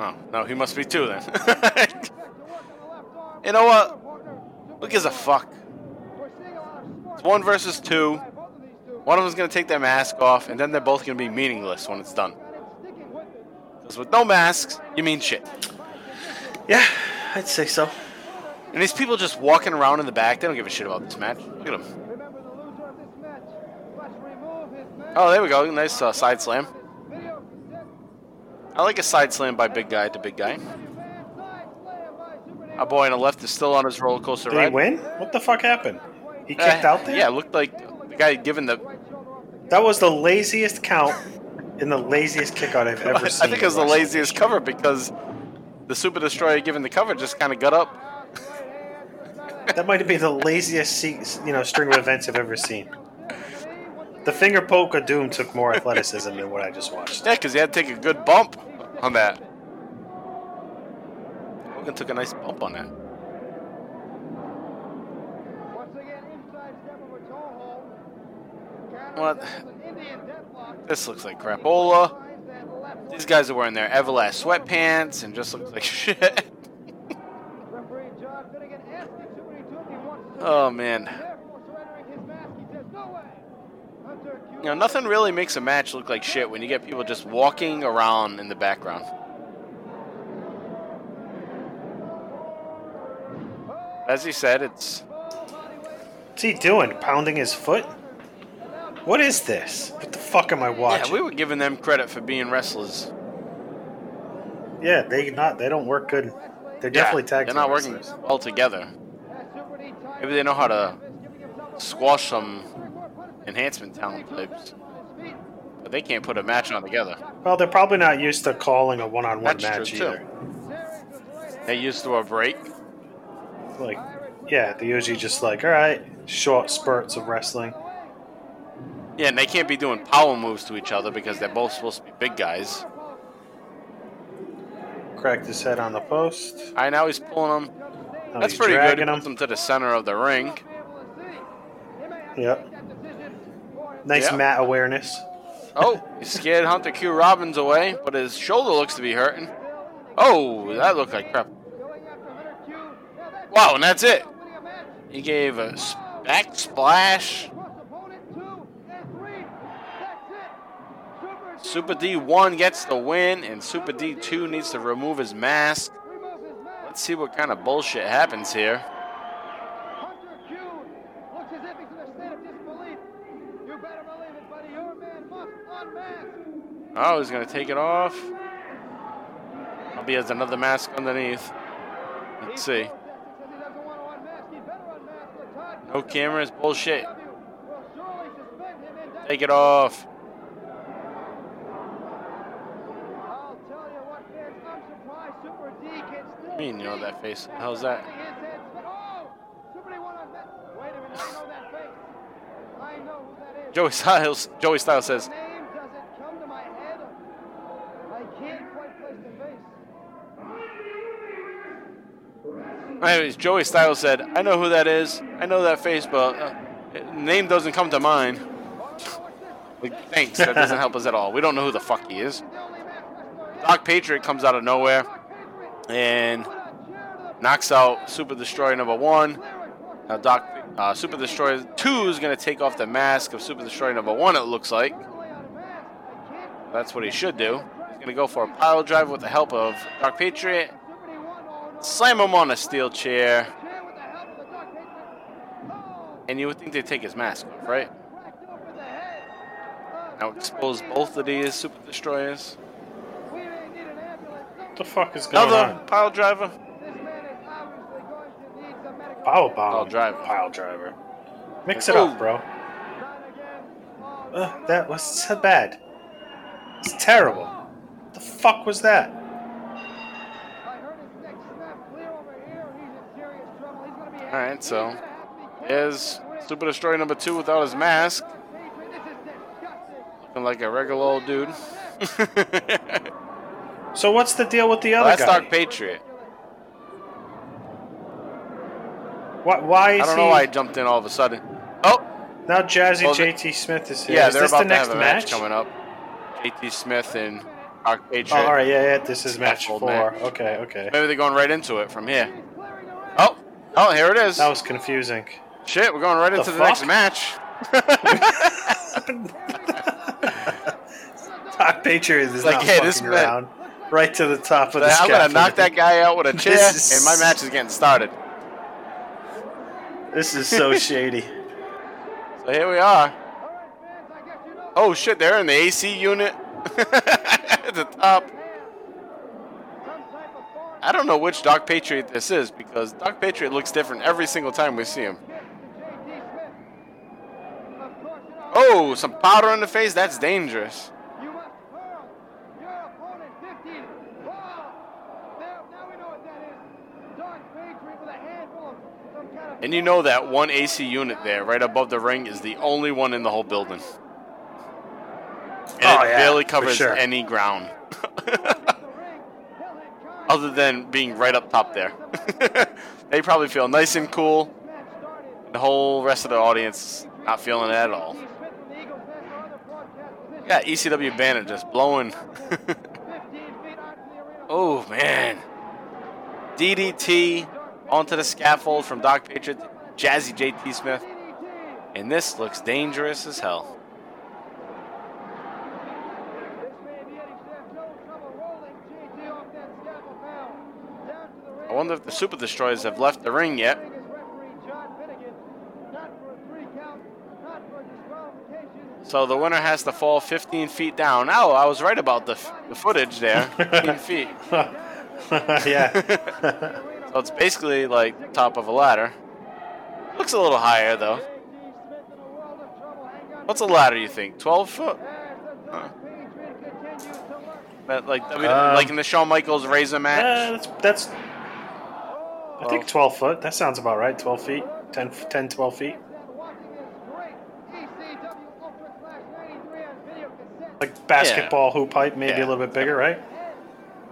Oh, no, he must be two then. <laughs> you know what? Who gives a fuck? It's one versus two. One of them's gonna take their mask off, and then they're both gonna be meaningless when it's done. Because with no masks, you mean shit. Yeah, I'd say so. And these people just walking around in the back, they don't give a shit about this match. Look at them. Oh, there we go. Nice uh, side slam. I like a side slam by big guy to big guy. Our boy on the left is still on his roller coaster Did ride. he win? What the fuck happened? He Uh, kicked out there? Yeah, it looked like the guy giving the. That was the laziest count and the laziest kick out I've <laughs> ever I seen. I think it was the laziest cover because the Super Destroyer giving the cover just kind of got up. That might have been the laziest you know string of events I've ever seen. The finger poke of doom took more athleticism than what I just watched. Yeah, because he had to take a good bump on that. Hogan took a nice bump on that. What? This looks like crapola. These guys are wearing their Everlast sweatpants and just looks like <laughs> shit. Oh man. You know, nothing really makes a match look like shit when you get people just walking around in the background. As he said, it's What's he doing? Pounding his foot? What is this? What the fuck am I watching? yeah. We were giving them credit for being wrestlers. Yeah, they not they don't work good. They're Yeah, definitely tag They're not working wrestlers. well together. Maybe they know how to squash some enhancement talent types, but they can't put a match on together. Well, they're probably not used to calling a one-on-one That's match true, too. either. They used to a break. Like, yeah, they usually just like, all right, short spurts of wrestling. Yeah, and they can't be doing power moves to each other because they're both supposed to be big guys. Cracked his head on the post. All right, now he's pulling them. Now That's pretty good. He puts him. to the center of the ring. Yep. Nice Yeah. mat awareness. Oh, he scared Hunter Q Robbins away, but his shoulder looks to be hurting. Oh, that looked like crap. Wow, and that's it. He gave a back splash. Super D1 gets the win, and Super D2 needs to remove his mask. Let's see what kind of bullshit happens here. Oh, he's going to take it off. Probably has another mask underneath. Let's see. No cameras, bullshit. Take it off. I'll tell you what, fans, I'm surprised Super I mean, you know that face. How's that? Joey Styles. Joey Styles says. Anyways, Joey Styles said, "I know who that is. I know that face, but uh, name doesn't come to mind." Like, thanks. That doesn't help us at all. We don't know who the fuck he is. Dark Patriot comes out of nowhere. And to knocks out Super Destroyer number one. Now, Doc uh, Super Destroyer two is gonna take off the mask of Super Destroyer number one. It looks like that's what he should do. He's gonna go for a pile drive with the help of Dark Patriot. Slam him on a steel chair, and you would think they'd take his mask off, right? Now expose both of these Super Destroyers. We may need an ambulance. What the fuck is going Another on? pile driver. This man is obviously going to need some medical. Power bomb. Pile driver. Pile driver. Mix it Oh. up, bro. Not. Ugh, that was so bad. It's terrible. What the fuck was that? I heard his neck snap clear over here. He's in serious trouble. He's going to be. All right, so he's gonna have to be There's Super Destroyer number two without his mask, Patriot, this is disgusting. looking like a regular old dude. <laughs> So what's the deal with the other that's guy? Patriot. Why, why is I don't he know why I jumped in all of a sudden. Oh, now? Jazzy Well, JT Smith is here. yeah, is they're this about the to next have a match? coming up. JT Smith and Oh, Patriot. all right, yeah, yeah. This is match four. match. Okay, okay. Maybe they're going right into it from here. He's clearing the ring. Oh, oh, here it is. That was confusing. Shit, we're going right The into the next match. <laughs> <laughs> Dark Patriot is Like, hey, this around. Right to the top of the I'm gonna knock that guy out with a chair, is- and my match is getting started. This is so <laughs> shady. So here we are. All right, fans, I guess you know. Oh shit, they're in the AC unit at <laughs> the top. Some type of thorn I don't know which Dark Patriot this is because Dark Patriot looks different every single time we see him. hit to JT Smith. Of course, you know. Oh, some powder in the face? That's dangerous. You must hurl your opponent 15. Wow! There, now we know what that is. Dark Patriot with a handful of some kind of. And you know that one AC unit there, right above the ring, is the only one in the whole building. And Oh, it yeah, barely covers sure. any ground. the ring. He'll hit Khan. Other than being right up top there. <laughs> they probably feel nice and cool. The whole rest of the audience not feeling it at all. JT Smith from the Eagles Nest, our other broadcast position. Yeah, ECW banner just blowing. 15 feet onto the arena. oh man. DDT onto the scaffold from Dark Patriot, to Jazzy JT Smith. And this looks dangerous as hell. This man, Eddie Chef, no trouble rolling JT off that scaffold now. Down to the ring. I wonder if the Super Destroyers have left the ring yet. Ring is referee John Finnegan. Not for a three count, not for a disqualification. So the winner has to fall 15 feet down. Oh, I was right about the, f- the footage there. <laughs> 15 feet. <laughs> yeah. <laughs> So it's basically like top of a ladder. Looks a little higher though. JT Smith in a world of trouble. Hang on. What's a ladder you think? 12 foot? The Dark Patriot continues. That like like in the Shawn Michaels Razor Uh, match. that's, that's, I think 12 foot. That sounds about right. 12 feet. 10, 10 12 feet. And watching this great ECW Ultra Clash 93 on video cassette. Like basketball hoop height, maybe Yeah. a little bit bigger, right? Head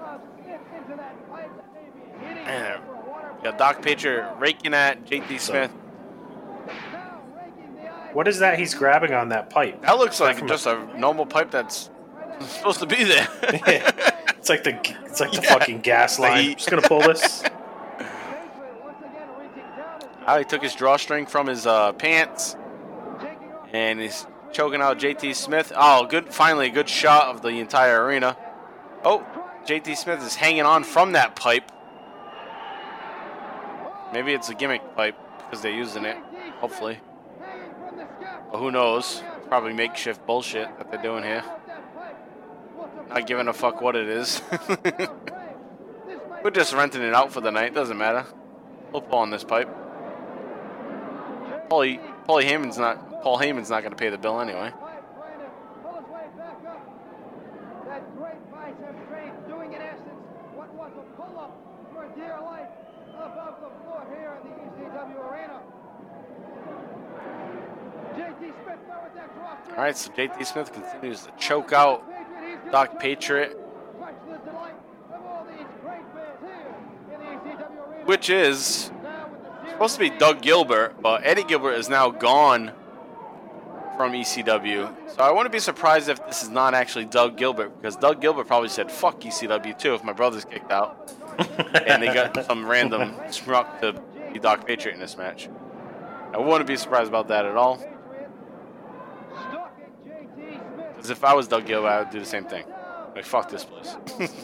of Smith into that pipe that may be hitting Man. for a water Got Doc Pitcher raking at JT Smith. Now raking the eyes. What is that he's grabbing on that pipe? That looks like from just a normal pipe that's supposed to be there. <laughs> It's like the it's like the Yeah. fucking gas The line. heat. just gonna pull this. Patriot once again reaching down his How he took his drawstring from his uh, pants and he's choking out JT Smith. Oh, good! Finally, a good shot of the entire arena. Oh, JT Smith is hanging on from that pipe. Maybe it's a gimmick pipe because they're using it. Hopefully, but who knows? Probably makeshift bullshit that they're doing here. Not giving a fuck what it is. <laughs> We're just renting it out for the night. Doesn't matter. We'll pull on this pipe. Paulie, Paulie Heyman's not. Paul Heyman's not going to pay the bill anyway. Pipe trying to pull his way back up. That great bicep strength doing in essence what was a pull-up for dear life above the floor here in the ECW arena. JT Smith now with that cross. All right, so JT Smith continues to choke out Dark Patriot, Much to the delight of all these great fans here in the ECW arena. which is Now with the supposed to be Doug Gilbert, but Eddie Gilbert is now gone from ECW. So I wouldn't be surprised if this is not actually Doug Gilbert, because Doug Gilbert probably said "fuck ECW" too if my brother's kicked out, <laughs> and they got some random schmuck to be Dark Patriot in this match. I wouldn't be surprised about that at all. stalking JT Smith. Because if I was Doug Gilbert, I would do the same thing. Like, fuck this place. <laughs>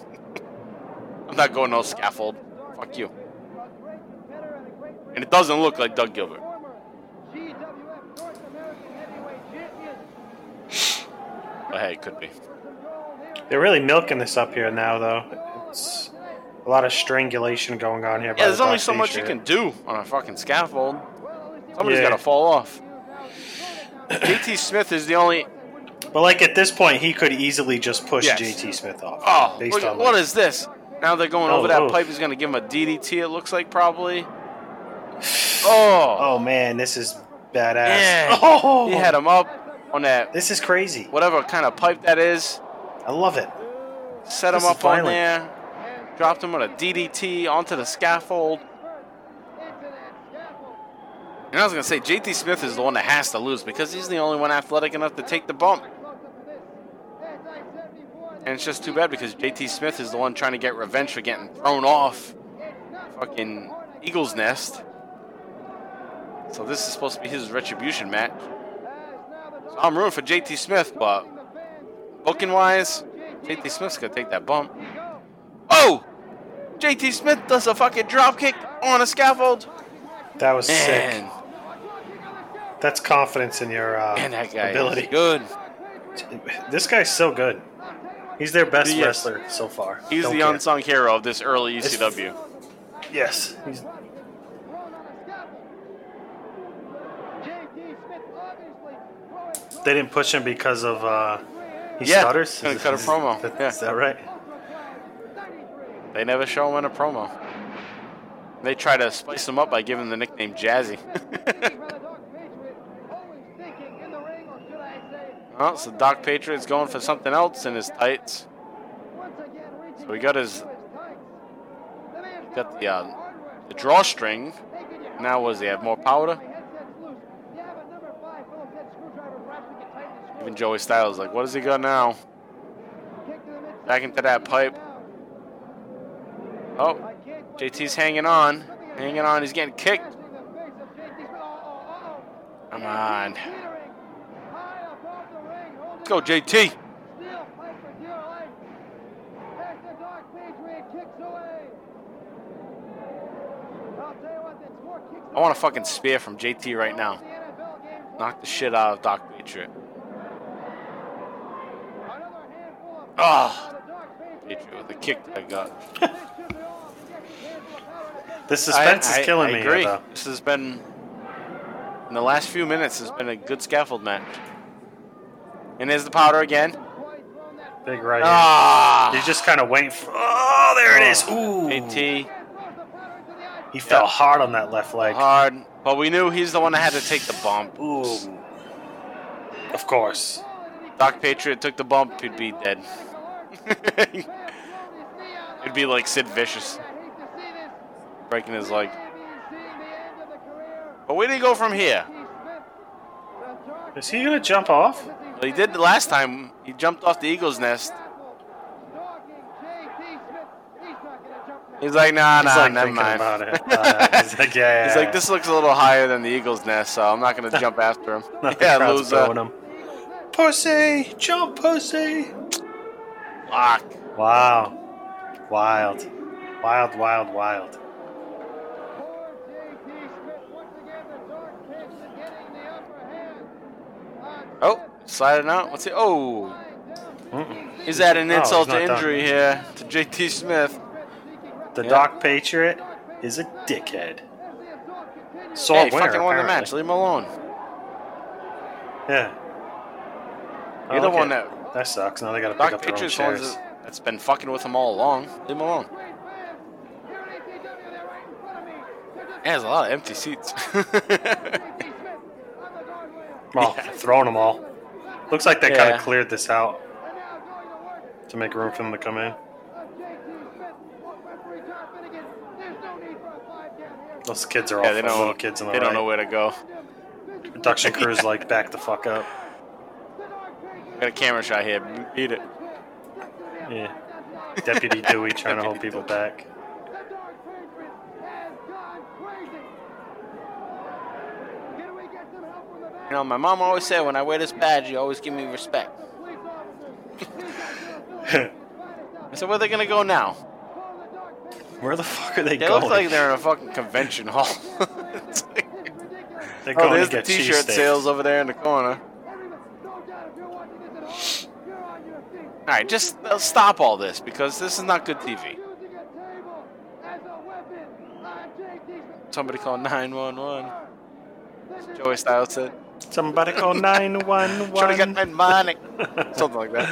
I'm not going no scaffold. Fuck you. A great competitor and a great And it doesn't look like Doug Gilbert. GWF North American heavyweight. But hey, it could be. They're really milking this up here now, though. It's a lot of strangulation going on here. Yeah, there's the only so much you can do on a fucking scaffold. Somebody's Yeah. got to fall off. JT Smith is the only. But like at this point, he could easily just push Yes. JT Smith off. Oh, based look, on what like- is this? Now they're going Oh, over that oh. pipe. He's going to give him a DDT, it looks like, probably. Oh. Oh man, this is badass. Yeah. <laughs> Oh, He had him up on that, This is crazy. whatever kind of pipe that is. I love it. Set him This is up on violent. there. Dropped him on a DDT onto the scaffold. And I was going to say, JT Smith is the one that has to lose because he's the only one athletic enough to take the bump. And it's just too bad because JT Smith is the one trying to get revenge for getting thrown off fucking Eagle's Nest. So this is supposed to be his retribution match. So I'm rooting for JT Smith, but booking wise, JT Smith's gonna take that bump. Oh! JT Smith does a fucking drop kick on a scaffold. That was sick. That's confidence in your uh, man, that guy ability. is good. This guy's so good. He's their best He is. wrestler so far. He's Don't the care. unsung hero of this early E It's- ECW. Yes. He's, they didn't push him because of uh, he Yeah, stutters. gonna Is- cut a is- promo. that- Yeah. Is that right? They never show him in a promo. They try to spice him up by giving him the nickname Jazzy. <laughs> oh, so Dark Patriot's going for something else in his tights. So we got his got the uh, the drawstring. Now was he have more powder? Even Joey Styles like, what does he got now? Back into that pipe. Oh, JT's hanging on, hanging on. He's getting kicked. Come on, let's go, JT. I want a fucking spear from JT right now. Knock the shit out of Dark Patriot. Oh, Patriot with the kick that I got. The suspense I- I- is killing I me. agree. Here, though. This has been in the last few minutes. Has been a good scaffold match. And there's the powder again. Big right hand. Ah, He's just kind of waiting for. Oh, there it is. Ooh. JT He fell hard on that left leg. hard, but we knew he's the one that had to take the bump. Ooh. Of course. Dark Patriot took the bump, he'd be dead. <laughs> It'd be like Sid Vicious breaking his leg. But where did he go from here? Is he gonna jump off? Well, he did the last time. He jumped off the eagle's nest. He's like, nah, He's nah, like never mind. about it. <laughs> Uh, he's like, yeah. He's like, this looks a little higher than the eagle's nest, so I'm not gonna <laughs> jump after him. <laughs> Not yeah, crowd's loser. him. Pussy, jump, pussy. Lock. Wow, wild, wild, wild, wild. Oh, sliding out. What's it? Oh, Mm-mm. is that an Oh, insult to not done. injury here to JT Smith? The Yeah. Dark Patriot is a dickhead. Sore hey, winner, fucking won the apparently. match. Leave him alone. Yeah. You're the okay. one that That sucks. Now they gotta pick Doc up their own Patriot's the one chairs. that's been fucking with him all along. Leave him alone. Yeah, there's a lot of empty seats. <laughs> Well, Yeah. throwing them all. Looks like they kind of cleared this out to make room for them to come in. Those kids are all yeah, they little don't. kids in the They don't know where to go. Production crew's like back the fuck up. Got a camera shot here. Beat it. Yeah. Deputy Dewey trying to hold people back. You know, my mom always said when I wear this badge, you always give me respect. <laughs> I said, where are they gonna go now? Where the fuck are they, going? They going? look like they're in a fucking convention hall. Like- <laughs> They're oh, there's to the get t-shirt sales over there in the corner. All right, just uh, stop all this because this is not good TV. Somebody call 911. Joey Styles said, Somebody call 911. "Trying to get my money," something like that.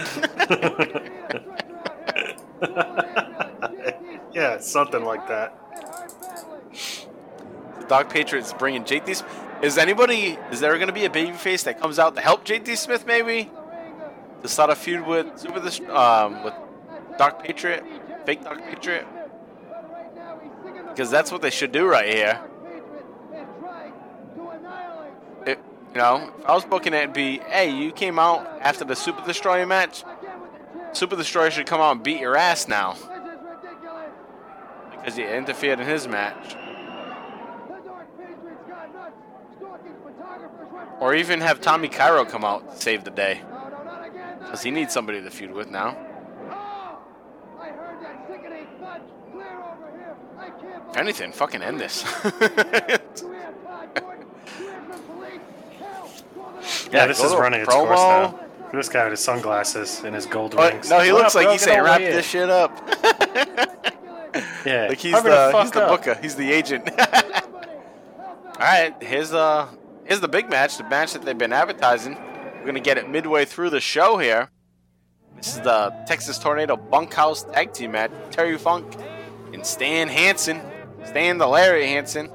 <laughs> yeah, something like that. Dark Patriots bringing JT. Smith. Is anybody? Is there going to be a babyface that comes out to help JT Smith? Maybe to start a feud with Super the um with Dark Patriot, fake Dark Patriot, because that's what they should do right here. It, you know, if I was booking it, it'd be, hey, you came out after the Super Destroyer match. Super Destroyer should come out and beat your ass now because you interfered in his match. Or even have Tommy Cairo come out to save the day. Because he needs somebody to feud with now. If anything, fucking end this. <laughs> Yeah, this is running its course now. Look at This guy with his sunglasses and his gold Oh, rings. no, he What looks up, like bro? he's Get saying over wrap here." this shit up. <laughs> Yeah, like he's hurry the, he's the up. booker. He's the agent. <laughs> All right, here's uh here's the big match, the match that they've been advertising. We're gonna get it midway through the show here. This is the Texas Tornado Bunkhouse Tag Team match. Terry Funk and Stan Hansen, Stan the Lariat Hansen,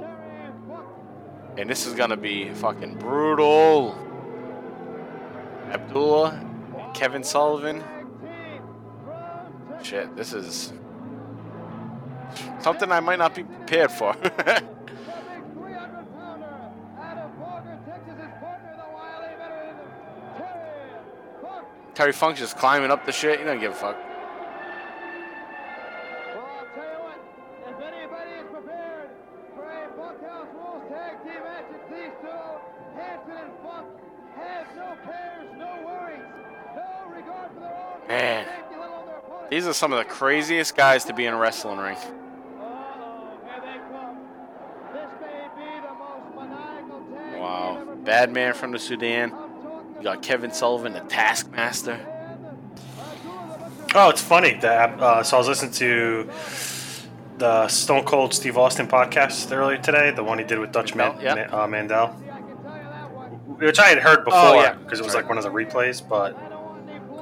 and this is gonna be fucking brutal. Abdullah, Kevin Sullivan. Shit, this is something I might not be prepared for. <laughs> Terry Funk's just climbing up the shit. He don't give a fuck. These are some of the craziest guys to be in a wrestling ring. Uh-oh, here they come. This may be the most maniacal tag team Wow. Bad man from the Sudan. You got Kevin Sullivan, the Taskmaster. Oh, it's funny that uh, so I was listening to the Stone Cold Steve Austin podcast earlier today, the one he did with Dutch Man- Mantel, yeah. Ma- uh, Mantel, I can tell you that one. which I had heard before Oh, yeah. because it was Right. like one of the replays, but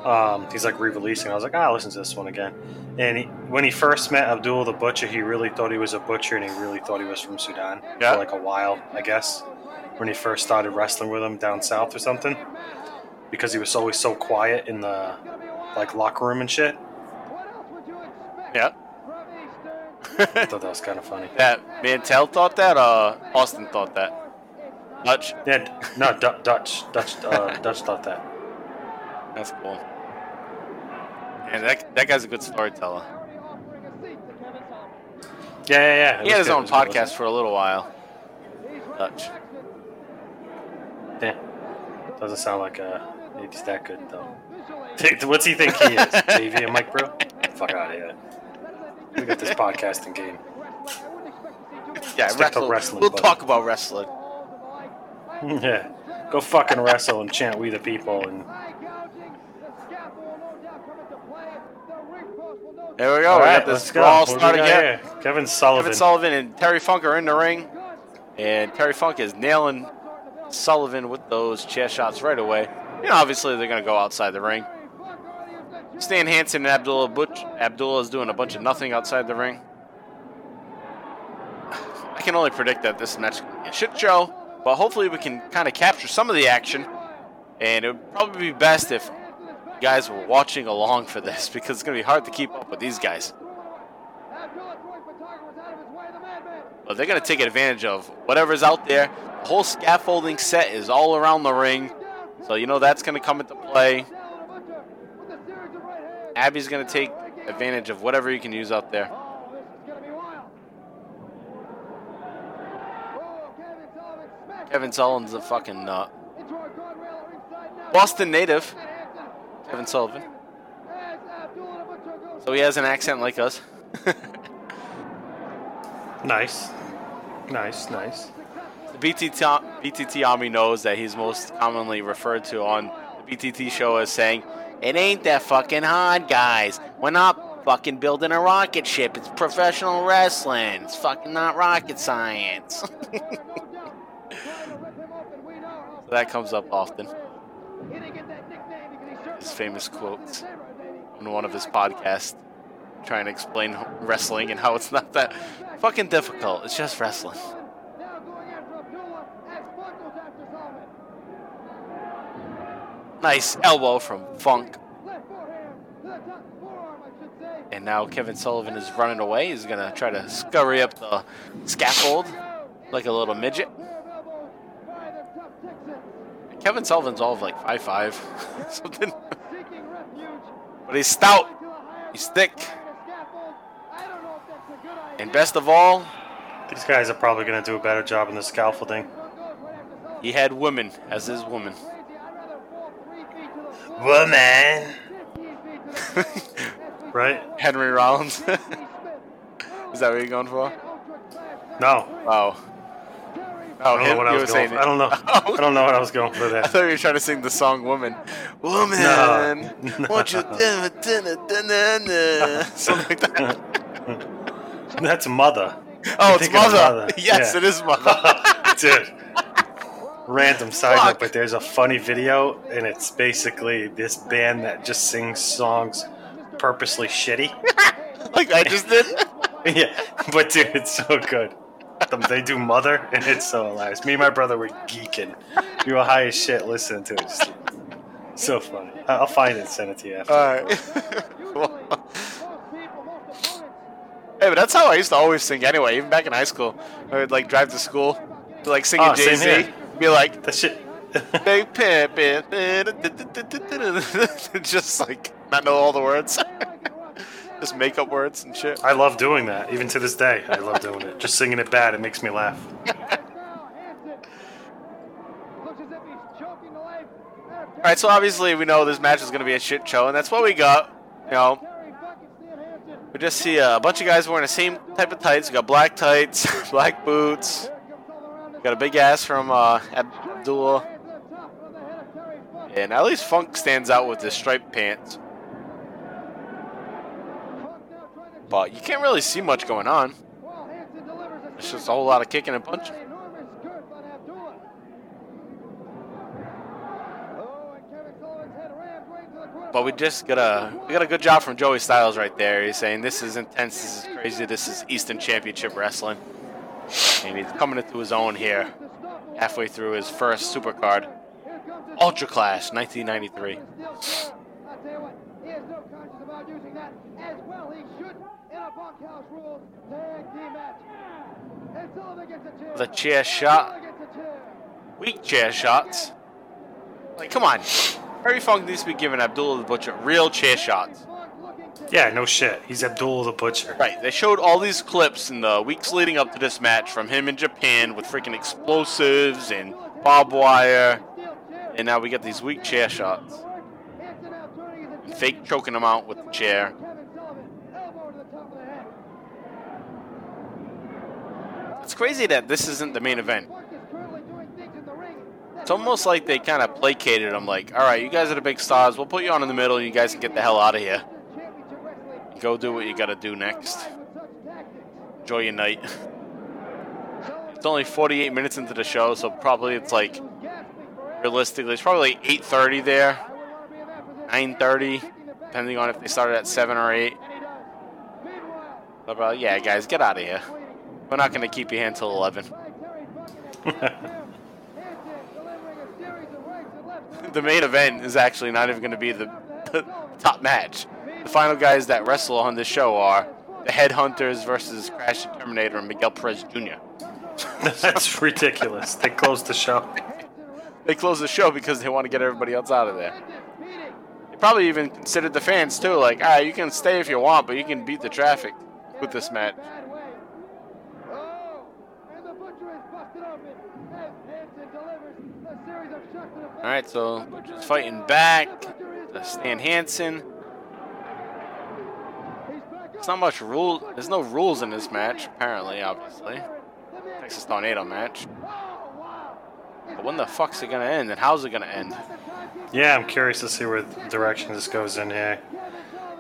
um, he's like re-releasing. I was like, ah, I'll listen to this one again. And he, when he first met Abdul the Butcher, he really thought he was a butcher, and he really thought he was from Sudan Yeah. for like a while, I guess, when he first started wrestling with him down south or something, because he was always so quiet in the like locker room and shit. What else would you expect Yeah. <laughs> I thought that was kind of funny. that Mantel thought that, uh, Austin thought that. Dutch. Yeah, no, Du- Dutch, Dutch, uh, Dutch thought that. That's cool. And that, that guy's a good storyteller. offering a seat to Kevin Sullivan. Yeah, yeah, yeah. it He had his good, own it was good, podcast for a little while. Dutch. Yeah, doesn't sound like uh, he's that good though. <laughs> What's he think he is? JV and Mike Pru? Fuck out of here. We got this podcasting game. Yeah, Stick to wrestle. wrestling, we'll buddy. talk about wrestling. <laughs> Yeah, go fucking wrestle and chant "We the People" and. There we go. All we right, got this brawl What do we starting got here. here? Kevin Sullivan. Kevin Sullivan and Terry Funk are in the ring, and Terry Funk is nailing Sullivan with those chair shots right away. You know, obviously they're gonna go outside the ring. Stan Hansen and Abdullah Butch. Abdullah is doing a bunch of nothing outside the ring. <sighs> I can only predict that this match shit show, but hopefully we can kind of capture some of the action. And it would probably be best if guys were watching along for this <laughs> because it's going to be hard to keep up with these guys. But they're going to take advantage of whatever's out there. The whole scaffolding set is all around the ring. So you know that's going to come into play. Abby's going to take advantage of whatever you can use out there. Kevin Sullivan's a fucking nut. Boston native, Kevin Sullivan. as Abdullah the Butcher goes. So he has an accent like us. <laughs> Nice. Nice, nice. The BTT, BTT Army knows that he's most commonly referred to on the BTT show as saying, It ain't that fucking hard, guys. We're not fucking building a rocket ship. It's professional wrestling. It's fucking not rocket science. <laughs> So that comes up often. He didn't get that nickname because he certainly His famous quotes on one of his podcasts, trying to explain wrestling and how it's not that fucking difficult. It's just wrestling. Going. Nice elbow from Funk. To. And now Kevin Sullivan is running away. He's gonna try to scurry up the scaffold like a little midget. Pair of elbows by the tough Texans. Kevin Sullivan's all of like five five, <laughs> something, but he's stout. To a higher He's thick. scaffold. I don't know if that's a good idea. And best of all, These guys are probably going to do a better job in the scaffolding. Funk goes right after Sullivan. he had women as his woman. Crazy. I'd rather fall three feet to the floor. Woman! 15 feet to the floor. Right? Henry Rollins. <laughs> Is that what you're going for? No. Oh, Oh, I oh, don't know what I was going for. I don't know. <laughs> I don't know what I was going for there. I thought you were trying to sing the song "Woman." Woman, No. <laughs> won't you dinner, dinner, dinner, something like that. <laughs> That's mother. Oh, it's mother. Mother. Yes, Yeah. it is mother. Dude. Random side Fuck. note, but there's a funny video, and it's basically this band that just sings songs purposely shitty. like I just did. yeah, but dude, it's so good. They do Mother, and it's so hilarious. Me and my brother were geeking. We were high as shit listening to it. Just, so funny. I'll find it and send it to you after. All right. <laughs> hey, but that's how I used to always sing anyway, even back in high school. I would like drive to school, be, like singing Oh, ah, Jay Z, be like, That shit. <laughs> "Big pimpin'," <laughs> just like not know all the words, just make up words and shit. I love doing that. Even to this day, I love doing it. Just singing it bad, it makes me laugh. All right, so obviously we know this match is going to be a shit show, and that's what we got. You know, we just see a bunch of guys wearing the same type of tights. We got black tights, <laughs> black boots. Got a big ass from uh, Abdullah, and at least Funk stands out with his striped pants. But you can't really see much going on. It's just a whole lot of kicking and punching. But we just got a we got a good job from Joey Styles right there. He's saying this is intense, this is crazy, this is Eastern Championship Wrestling, and he's coming into his own here, halfway through his first Supercard, Ultra Clash, 1993. I tell you what, he has no conscience about using that as well. He should in a bunkhouse rules tag team match. And Sullivan gets a chair. The chair shot, Sullivan gets a chair. weak chair shots. Like, come on, Harry Funk needs to be giving Abdullah the Butcher real chair shots. Funk looking to Yeah, no shit. He's Abdullah the Butcher. Right, they showed all these clips in the weeks leading up to this match from him in Japan with freaking explosives and barbed wire, and now we get these weak chair shots. Hansen now turning his attention Fake choking him out with the chair. Kevin Sullivan. Elbow to the top of the head. It's crazy that this isn't the main event. It's almost like they kind of placated him, like, all right, you guys are the big stars. We'll put you on in the middle. You guys can get the hell out of here. Go do what you got to do next. Enjoy your night. <laughs> It's only 48 minutes into the show, so probably it's like realistically, it's probably like 8:30 there, I wouldn't want to be in that position. 9:30, Kicking the back. depending on if they started at seven or eight. And But, uh, yeah, guys, get out of here. Waiting. We're not going to keep you here until 11. <laughs> the main event is actually not even going to be the, the top match. The final guys that wrestle on this show are the Headhunters versus Crash the Terminator and Miguel Perez Jr. <laughs> That's ridiculous. They closed the show. <laughs> They close the show because they want to get everybody else out of there. They probably even considered the fans too, like, ah, you can stay if you want, but you can beat the traffic with this match. All right, so just fighting back. Stan Hansen. There's not much rule. There's no rules in this match, apparently. Obviously, Texas Tornado match. But when the fuck's it gonna end, and how's it gonna end? Yeah, I'm curious to see where direction this goes in here.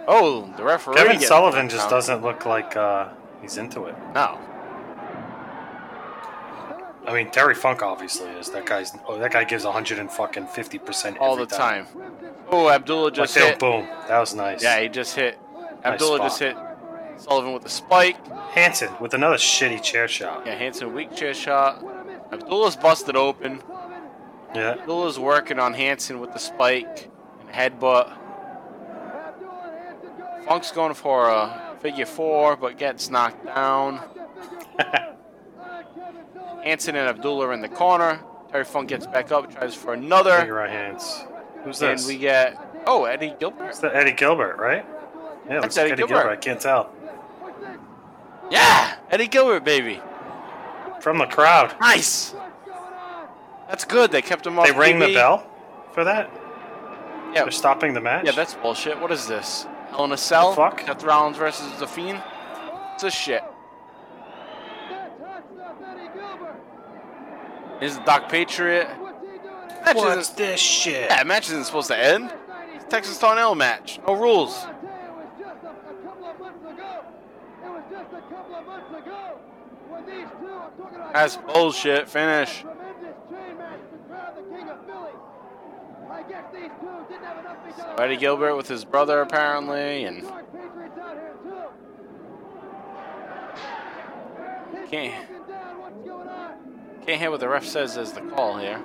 Oh, the referee. Kevin Sullivan just doesn't look like uh, he's into it. No. I mean, Terry Funk obviously is. That guy's. Oh, that guy gives 150 50 percent all the time. Oh, Abdullah just there, hit. boom. That was nice. Yeah, he just hit. Nice Abdullah just hit. Sullivan with a spike. Hansen with another shitty chair shot. Yeah, Hansen weak chair shot. Abdullah's busted open. Yeah. Abdullah's working on Hansen with the spike and headbutt. Funk's going for a figure four, but gets knocked down. <laughs> Hansen and Abdullah are in the corner. Terry Funk gets back up, tries for Big another, right hands. Who's and this? we get oh Eddie Gilbert. It's the Eddie Gilbert, right? Yeah, That's Eddie Eddie Gilbert. Gilbert. I can't tell. Yeah, Eddie Gilbert, baby. From the crowd. Nice. That's good. They kept him off. They ring the bell for that? Yeah, They're stopping the match? yeah, that's bullshit. What is this? Hell in a Cell? The fuck? Seth Rollins versus The Fiend? It's a shit. This is Dark Patriot. Match What's this shit? yeah, match isn't supposed to end. Texas Tornado match. No rules. That's bullshit. Finish. Eddie Gilbert with his brother apparently, and can't can't hear what the ref says as the call here.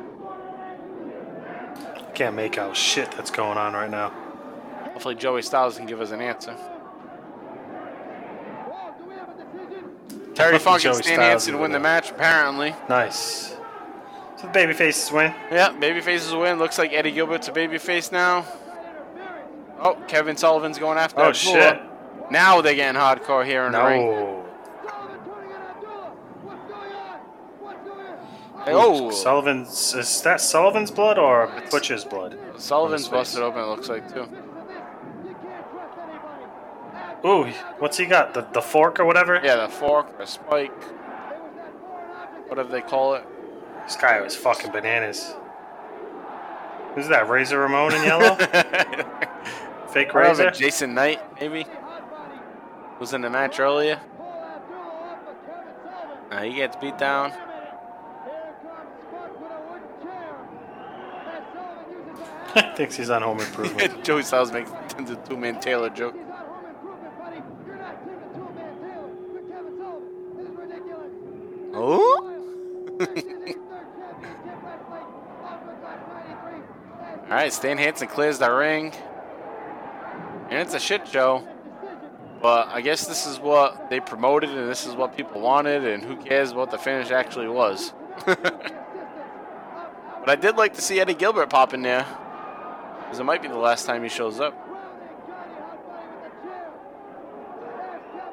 Can't make out shit that's going on right now. Hopefully Joey Styles can give us an answer. Terry Funk Joey and Stan Hansen win the match apparently. Nice. So the babyfaces win. Yeah, babyfaces win. Looks like Eddie Gilbert's a babyface now. Oh, Kevin Sullivan's going after Oh, shit. Now they're getting hardcore here in the ring. No. Oh, Sullivan's. Is that Sullivan's blood or Butcher's blood? Sullivan's busted open. It looks like too. Ooh, what's he got? The, the fork or whatever? Yeah, the fork or spike, whatever they call it. This guy was fucking bananas. Who's that? Razor Ramon in yellow? <laughs> Fake Whatever, Razor? Jason Knight, maybe, was in the match earlier. Uh, he gets beat down. <laughs> Thinks he's on Home Improvement. <laughs> Joey Styles makes the two-man Taylor joke. Oh? All right, Stan Hansen clears the ring, and it's a shit show. But I guess this is what they promoted, and this is what people wanted, and who cares what the finish actually was. <laughs> but I did like to see Eddie Gilbert pop in there, because it might be the last time he shows up.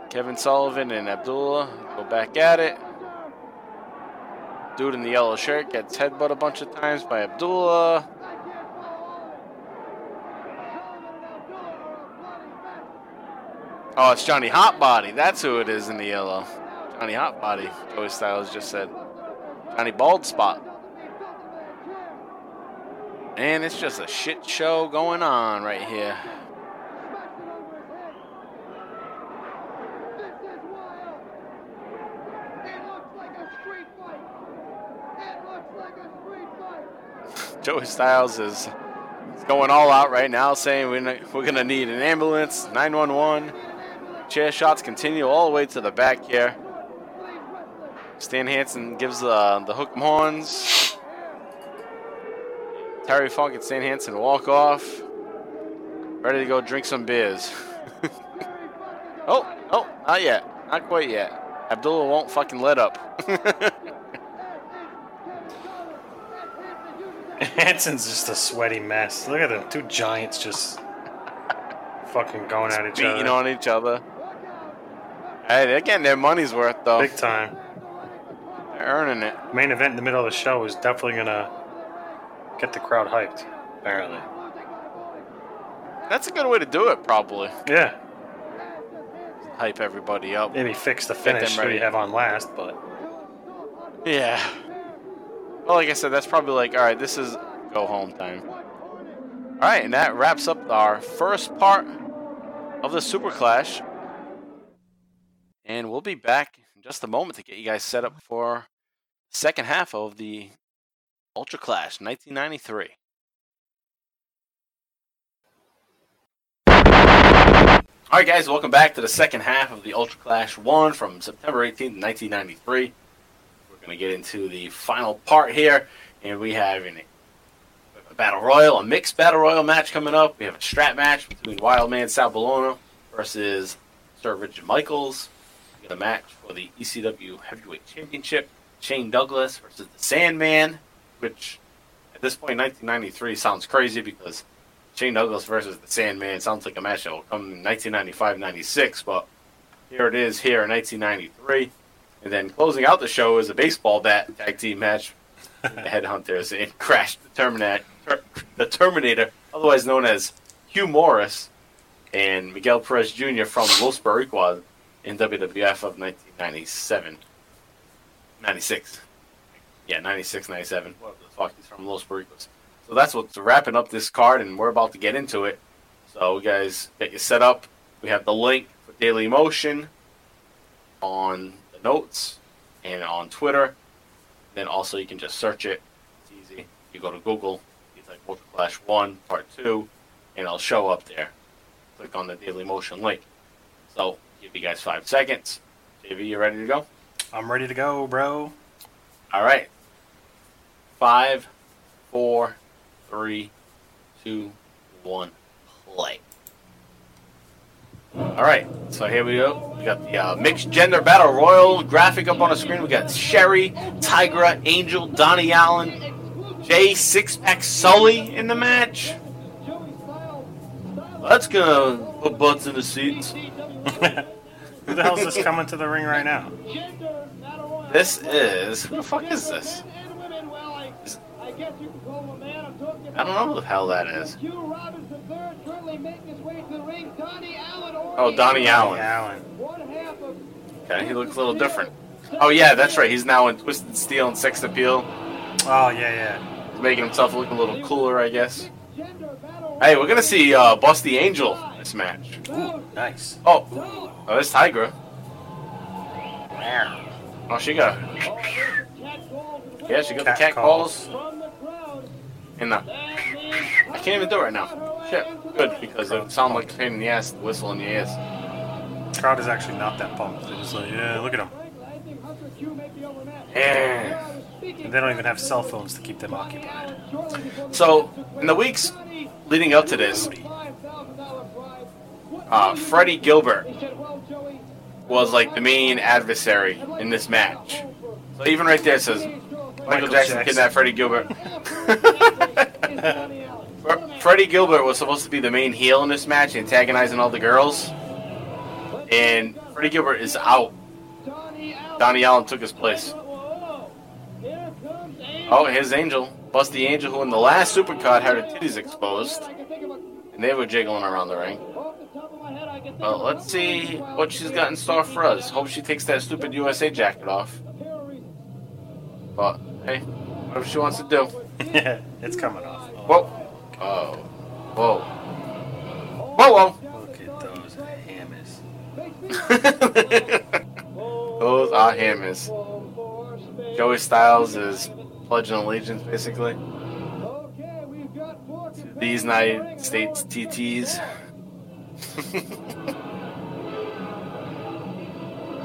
Kevin Sullivan and Abdullah go back at it. Dude in the yellow shirt gets headbutt a bunch of times by Abdullah. Oh, it's Johnny Hotbody. That's who it is in the yellow. Johnny Hotbody. Joey Styles just said. Johnny Bald Spot. And it's just a shit show going on right here. Joey Styles is going all out right now, saying we're, we're going to need an ambulance, 911. Chair shots continue all the way to the back here. Stan Hansen gives uh, the hook horns. Terry Funk and Stan Hansen walk off. Ready to go drink some beers. <laughs> oh, oh, not yet. Not quite yet. Abdullah won't fucking let up. <laughs> Hansen's just a sweaty mess. Look at them, two giants just fucking going at each Beating other. on each other. Hey, they're getting their money's worth, though. Big time. They're earning it. Main event in the middle of the show is definitely gonna get the crowd hyped. Apparently. That's a good way to do it, probably. Yeah. Hype everybody up. Maybe fix the finish that you have on last, but Yeah. Well, like I said, that's probably like, all right, this is go home time. All right, and that wraps up our first part of the Super Clash. And we'll be back in just a moment to get you guys set up for second half of the Ultra Clash 1993. All right, guys, welcome back to the second half of the Ultra Clash 1 from September 18th, 1993. We're going to get into the final part here, and we have an, a battle royal, a mixed battle royal match coming up. We have a strap match between Wildman Sal Bellomo versus Sir Richard Michaels. We got a match for the ECW Heavyweight Championship. Shane Douglas versus the Sandman, which at this 1993 sounds crazy because Shane Douglas versus the Sandman sounds like a match that will come in 1995-96, but here it is here in 1993. And then closing out the show is a baseball bat tag team match. <laughs> the Headhunters and Crash the Terminator, the Terminator, otherwise known as Hugh Morris, and Miguel Perez Jr. from Los Boricuas in WWF of 1997. 96. Yeah, 96, 97. What the fuck? He's from Los Boricuas. So that's what's wrapping up this card, and we're about to get into it. So, guys, get you set up. We have the link for Daily Motion on the notes and on Twitter. Then also you can just search it. It's easy. You go to Google, you type Ultra Clash 1, Part 2, and it'll show up there. Click on the Daily Motion link. So, give you guys five seconds. JV, you ready to go? I'm ready to go, bro. All right. Five, four, three, two, one, play. All right, so here we go. We got the uh, mixed gender battle royal graphic up on the screen. We got Sherry, Tigra, Angel, Donnie Allen, Jay, Six Pack, Sully in the match. That's gonna put butts in the seats. Who the hell's this coming to the ring right now? This is who the fuck is this? I don't know who the hell that is. Oh, Donnie Allen. Allen. Okay, he looks a little different. Oh yeah, that's right. He's now in Twisted Steel and Sex Appeal, Oh yeah, yeah. He's making himself look a little cooler, I guess. Hey, we're gonna see uh, Busty Angel in this match. Ooh, nice. Oh, oh, there's Tigra. Oh, she got. Yeah, she got the Cat cat calls. calls. And the. I can't even do it right now. Shit. Good because it would sound like a pain in the ass to whistle in the ears. Crowd is actually not that pumped. They're just like, yeah, look at them. Yeah. And they don't even have cell phones to keep them occupied. So in the weeks leading up to this, uh, Freddie Gilbert was like the main adversary in this match. So even right there it says Michael, Michael Jackson, Jackson. kidnapped Freddie Gilbert. <laughs> Freddie Gilbert was supposed to be the main heel in this match, antagonizing all the girls. And Freddie Gilbert is out. Donnie Allen took his place. Oh, here's Angel. Busty Angel, who in the last supercard had her titties exposed. And they were jiggling around the ring. Well, let's see what she's got in store for us. Hope she takes that stupid USA jacket off. But, hey, whatever she wants to do. Yeah, <laughs> it's coming off. Whoa. Oh. Whoa. Whoa, Look at those hammers. <laughs> Those are hammers. Joey Styles is pledging allegiance, basically. These United States TTs.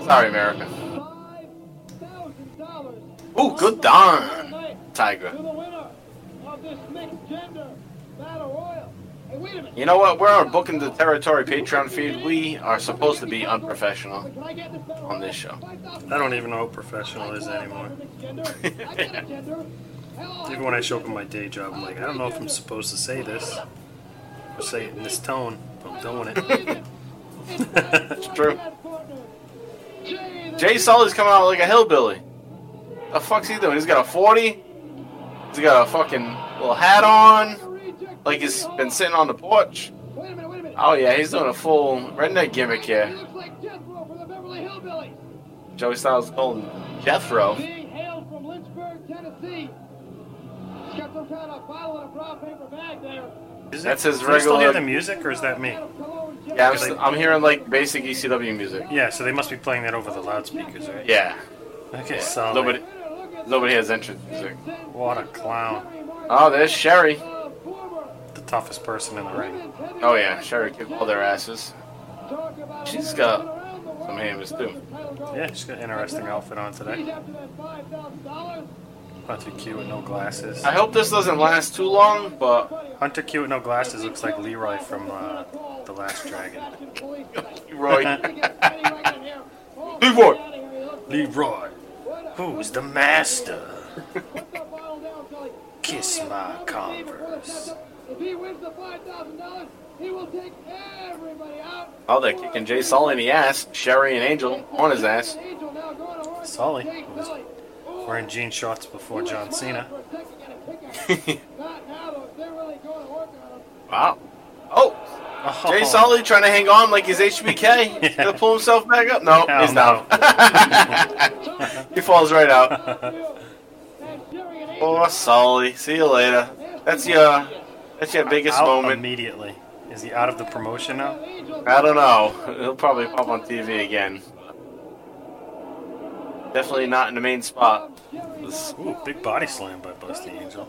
<laughs> Sorry, America. Ooh, good darn, Tiger. To the winner of this mixed gender battle royal. Hey, wait a minute. You know what? We're on Booking the Territory Patreon feed. We are supposed to be unprofessional Can I get this battle on this show. I don't even know what professional is anymore. <laughs> Even when I show up in my day job, I'm like, I don't know if I'm supposed to say this or say it in this tone. but I'm doing it. It's <laughs> true. Jay Sully's coming out like a hillbilly. The fuck's he doing? He's got a 40. He's got a fucking little hat on. Like he's been sitting on the porch. Wait a minute, wait a minute. Oh yeah, he's doing a full redneck gimmick He here. looks like Jethro from the Beverly Hillbillies. Joey Styles calling Jethro. Being hailed from Lynchburg, Tennessee. He's got some kind of bottle in a brown paper bag there. Is That's his I still hear the music, or is that me? Yeah, I'm, st- I'm hearing like basic ECW music. Yeah, so they must be playing that over the loudspeakers, right? Yeah. Okay, yeah. solid. Nobody, nobody has entrance music. What a clown. Oh, there's Sherry. The toughest person in the ring. Oh yeah, Sherry kicked all their asses. She's got some hammers too. Yeah, she's got an interesting outfit on today. He's after that $5,000. Hunter Q with no glasses. I hope this doesn't last too long, but Hunter Q with no glasses looks like Leroy from uh, The Last Dragon. <laughs> Roy. <laughs> Leroy. Leroy, who's the master? Kiss my Converse. If he wins the $5,000, he will take everybody out. Oh, they're kicking Jay Sully in the ass. Sherry and Angel on his ass. Angel now going to work. Sully Jay was wearing jean shorts before John Cena. for a second, got a kick out. Not now, though. They're really going to work on him. Wow. Oh, Oh, Jay Sully trying to hang on like he's HBK. He's gonna pull himself back up. No, Hell he's no. down. <laughs> he falls right out. And Sherry and Angel. Oh, Sully. See you later. That's your, that's your biggest Out moment. immediately. Is he out of the promotion now? I don't know. He'll probably pop on TV again. Definitely not in the main spot. This- Ooh, big body slam by Busty Angel.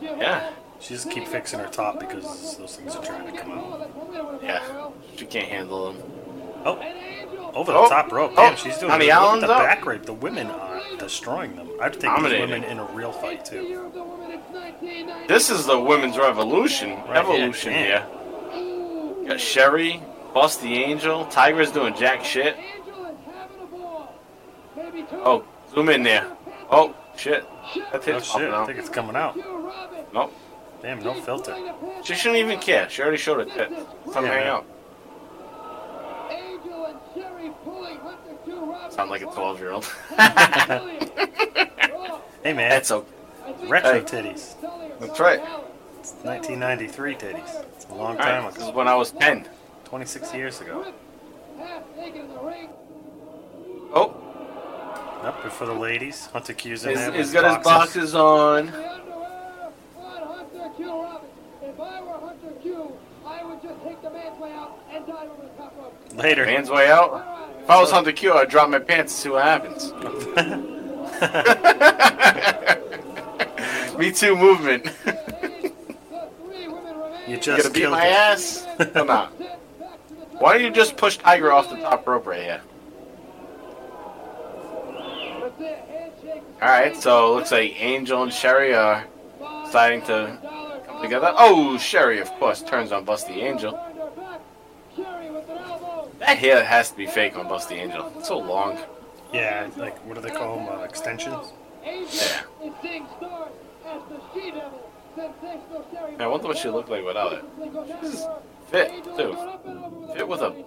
yeah, She just keep fixing her top because those things are trying to come out. yeah. She can't handle them. Oh, over the Oh, top rope. oh, Damn, she's doing Honey it. Look the back rape. The women are destroying them. I'd take these women in a real fight too. This is the women's revolution, Right, evolution yeah, here. Got Sherry, Busty Angel, Tiger's doing jack shit. Oh, zoom in there. Oh, shit. That Oh shit, I think it's coming out. Nope. Damn, no filter. She shouldn't even care. She already showed tit. Come Yeah, hang out. Sound like a 12 year old. <laughs> Hey man, That's okay. retro Hey. titties. That's right. It's 1993 titties. It's a long time right, this is when I was 10. 26 years ago. Oh, Up good for the ladies. Hunter Q's in he's, there. he's got his boxes. boxes on. If I were Hunter Q, I would just take the man's way out and dive over the top rope. Later. Man's way out. If I was Hunter Q, I'd drop my pants and see what happens. <laughs> Me too movement. You You just gonna beat my it. ass? <laughs> Come not? Why don't you just push Tiger off the top rope right here? Alright, so it looks like Angel and Sherry are deciding to come together. Oh, Sherry, of course, turns on Busty Angel. That hair has to be fake on Busty Angel. It's so long. Yeah, like what do they call them? Uh, extensions. Yeah. I wonder what she looked like without it. Fit, too. Fit with a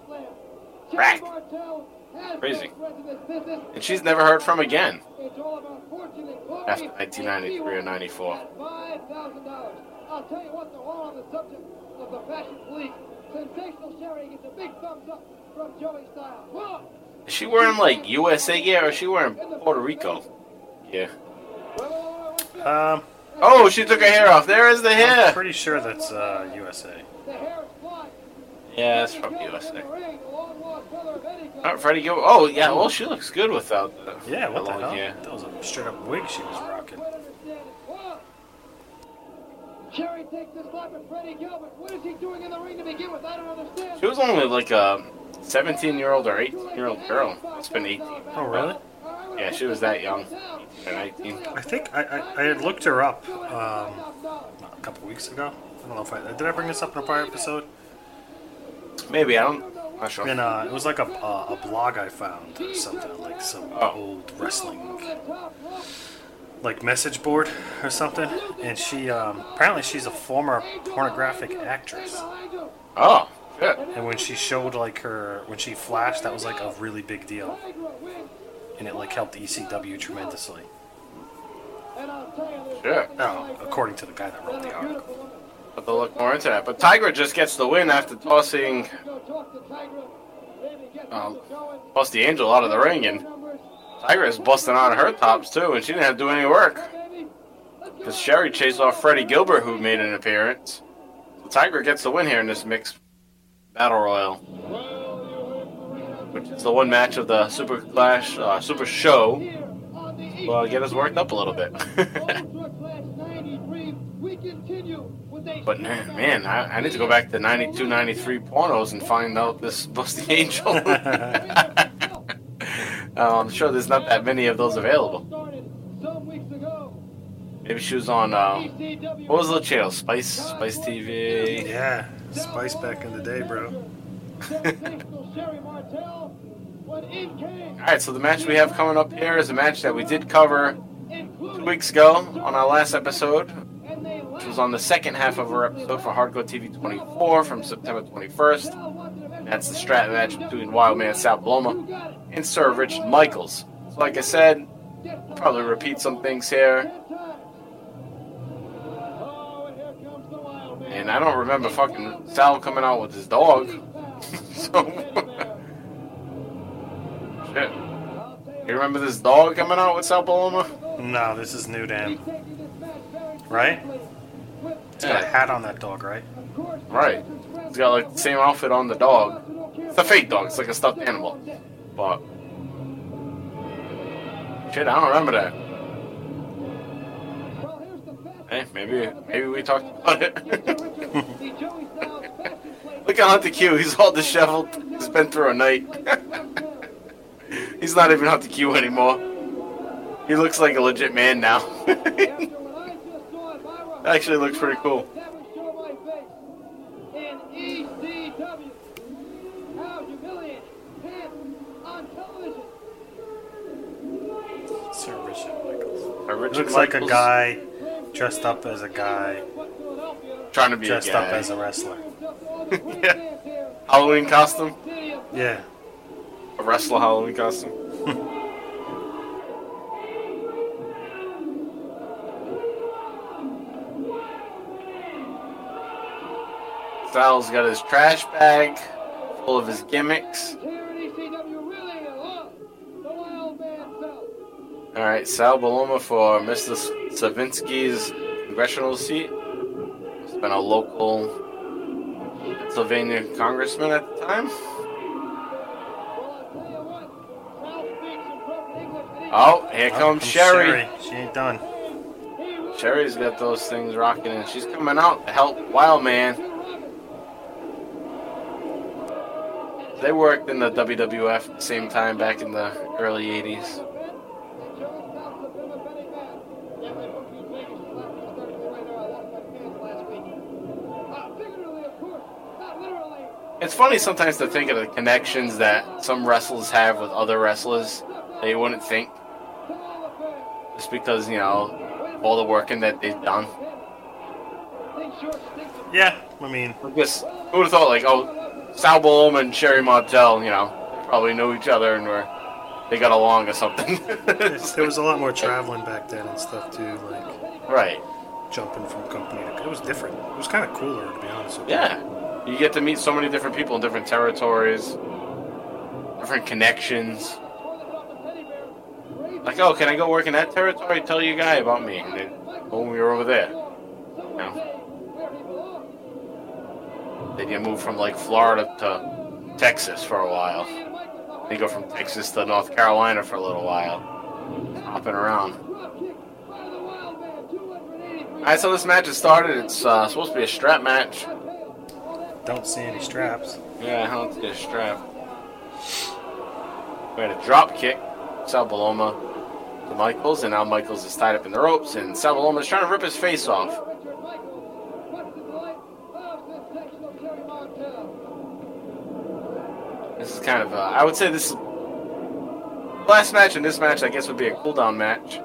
rack. Crazy. And she's never heard from again after 1993 or 94. $5,000. I'll tell you what, though, while on the subject of the Fashion Police, Sensational Sherry gets a big thumbs up from Joey Styles. Whoa! Is she wearing like USA gear or is she wearing Puerto Rico? Yeah. Um, Oh, she took her hair off. There is the I'm hair. pretty sure that's uh, USA. The hair is flying. Yeah, that's from USA. The ring, the long lost brother of Eddie Oh, Freddie Gil. Oh, yeah. Well, she looks good without the, Yeah, what the long hell? hair. That was a straight up wig she was rocking. Sherry takes the slap at Freddie Gilbert. What is he doing in the ring to begin with? I don't understand. She was only like a 17 year old or 18 year old girl. It's been 18. Oh, really? Yeah, she was that young. 19. I think I, I, I had looked her up um, a couple weeks ago. I don't know if I did. I bring this up in a prior episode. Maybe I don't. Not sure. And uh, it was like a, a, a blog I found or something like some Oh. old wrestling like message board or something. And she um, apparently she's a former pornographic actress. Oh, shit. And when she showed like her when she flashed, that was like a really big deal. And it like helped ECW tremendously. Shit. Oh, according to the guy that wrote the article. Have to look more into that. But Tiger just gets the win after tossing um, Busty Angel out of the ring, and Tigra is busting on her tops too, and she didn't have to do any work. Because Sherry chased off Freddie Gilbert, who made an appearance. So Tigra gets the win here in this mixed battle royal, which is the one match of the Super Clash, uh, Super Show. Well, get us worked up a little bit. <laughs> but man, man I, I need to go back to 92, 93 pornos and find out this Busty Angel. <laughs> <laughs> Uh, I'm sure there's not that many of those available. Maybe she was on, uh, what was the channel? Spice, Spice TV. Yeah, Spice back in the day, bro. <laughs> All right, so the match we have coming up here is a match that we did cover two weeks ago on our last episode, which was on the second half of our episode for Hardcore TV 24 from September 21st. That's the strap match between Wildman Sal Bellomo and Sir Richard Michaels. So, like I said, probably repeat some things here. And I don't remember fucking Sal coming out with his dog. <laughs> so, <laughs> shit. You remember this dog coming out with Sal Bellomo? No, this is new to him. Right? He's got a hat on that dog, right? Right. He's got like the same outfit on the dog. It's a fake dog. It's like a stuffed animal. But shit, I don't remember that. Hey, maybe maybe we talked about it. <laughs> Look at Hunter Q. He's all disheveled. He's been through a night. <laughs> He's not even Hunter Q anymore. He looks like a legit man now. <laughs> Actually, looks pretty cool. Sir Richard Michaels. Sir Richard Looks like a Michaels guy dressed up as a guy trying to be dressed a guy. up as a wrestler. <laughs> yeah. Halloween costume. Yeah. A wrestler Halloween costume. <laughs> Sal's got his trash bag full of his gimmicks. All right, Sal Bellomo for Mr. Savinsky's congressional seat. He's been a local Pennsylvania congressman at the time. Oh, here Well, comes Sherry. She ain't done. Sherry's got those things rocking, and she's coming out to help Wildman. They worked in the WWF at the same time back in the early 80s. It's funny sometimes to think of the connections that some wrestlers have with other wrestlers that you wouldn't think. Just because, you know, all the working that they've done. Yeah, I mean, I guess who would have thought like, oh, Sal Bellomo and Sherry Martel, you know, probably knew each other and were they got along or something. <laughs> there was a lot more <laughs> traveling back then and stuff too, like right. jumping from company to. Company. It was different. It was kind of cooler, to be honest with you. Yeah. You get to meet so many different people in different territories, different connections. Like, oh, can I go work in that territory? Tell you guy about me. And then, oh, we were over there. You know? Then you move from like Florida to Texas for a while. Then you go from Texas to North Carolina for a little while, hopping around. All right, so this match has started. It's uh, supposed to be a strap match. Don't see any straps. Yeah, I don't see a strap. We had a drop kick. Sal Bellomo to Michaels, and now Michaels is tied up in the ropes, and Sal Bellomo is trying to rip his face off. Richard Michaels, much to the delight of sensational Sherry Martel. This is kind of, uh, I would say this is last match, and this match I guess would be a cool down match.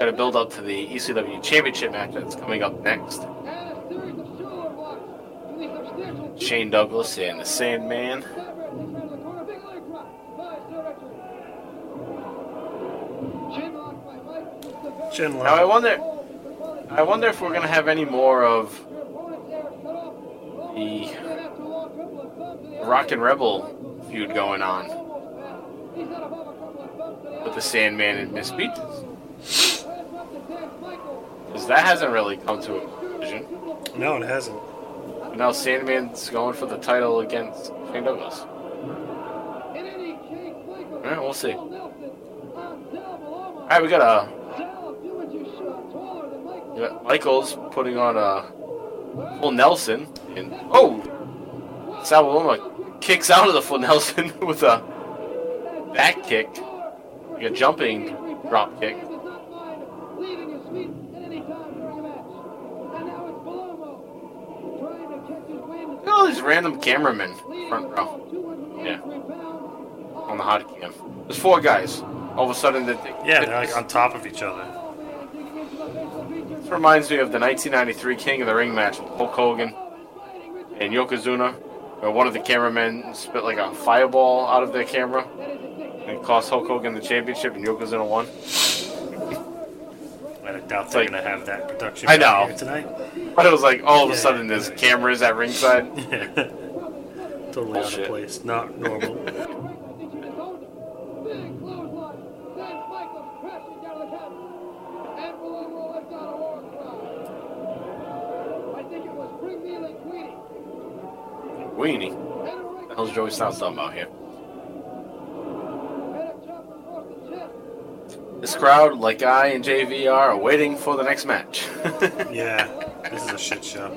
Got to build up to the ECW Championship match that's coming up next. And a series of shoulder blocks to the substantial Shane Douglas and the Sandman. Sever takes her to the corner. Big leg drop by Sir Richard. Chin lock by Mike. It's the very Chin Now I wonder, I wonder if we're gonna have any more of Your opponent's air cut off. the Then after a long couple of bumps in the Rockin' Rebel feud going on almost passed. He's had above a couple of bumps in the with the. Sandman and Miss Peaches. Hands up to Dance Michael. Because that hasn't really come to a conclusion. No, it hasn't. But now Sandman's going for the title against Shane Douglas. In any case, Michael. Yeah, we'll see. full Nelson on Sal Bellomo. All right, we got a Sal, do what you should. Taller than Michael. we got Michaels putting on a full Nelson, and oh, Sal Bellomo kicks out of the full Nelson <laughs> with a back kick, like a jumping drop kick. Does not mind leaving his feet at any time during a match. And now it's Bellomo trying to catch his wind. Look at all these random cameramen front row 283 pounds. on the hot cam. There's four guys. All of a sudden, they, Yeah, they're like on top of each other. Man, digging into the facial features. This reminds me of the 1993 King of the Ring match with Hulk Hogan and Yokozuna, where one of the cameramen spit like a fireball out of their camera and cost Hulk Hogan the championship and Yokozuna won. I doubt they're like- gonna have that production I know. here tonight. But it was like all of a Yeah, sudden there's right. cameras at ringside. <laughs> Yeah. totally out of place. Not normal. <laughs> Big clothesline. Sends Michaels crashing down to the couch. And Bellomo lets out a war cry. I think it was Bring Me the Queenie. Weenie. What the hell's Joey Styles talking about here? and a chop across the chest. This crowd, like I and JVR, are waiting for the next match. <laughs> yeah, this is a shit show.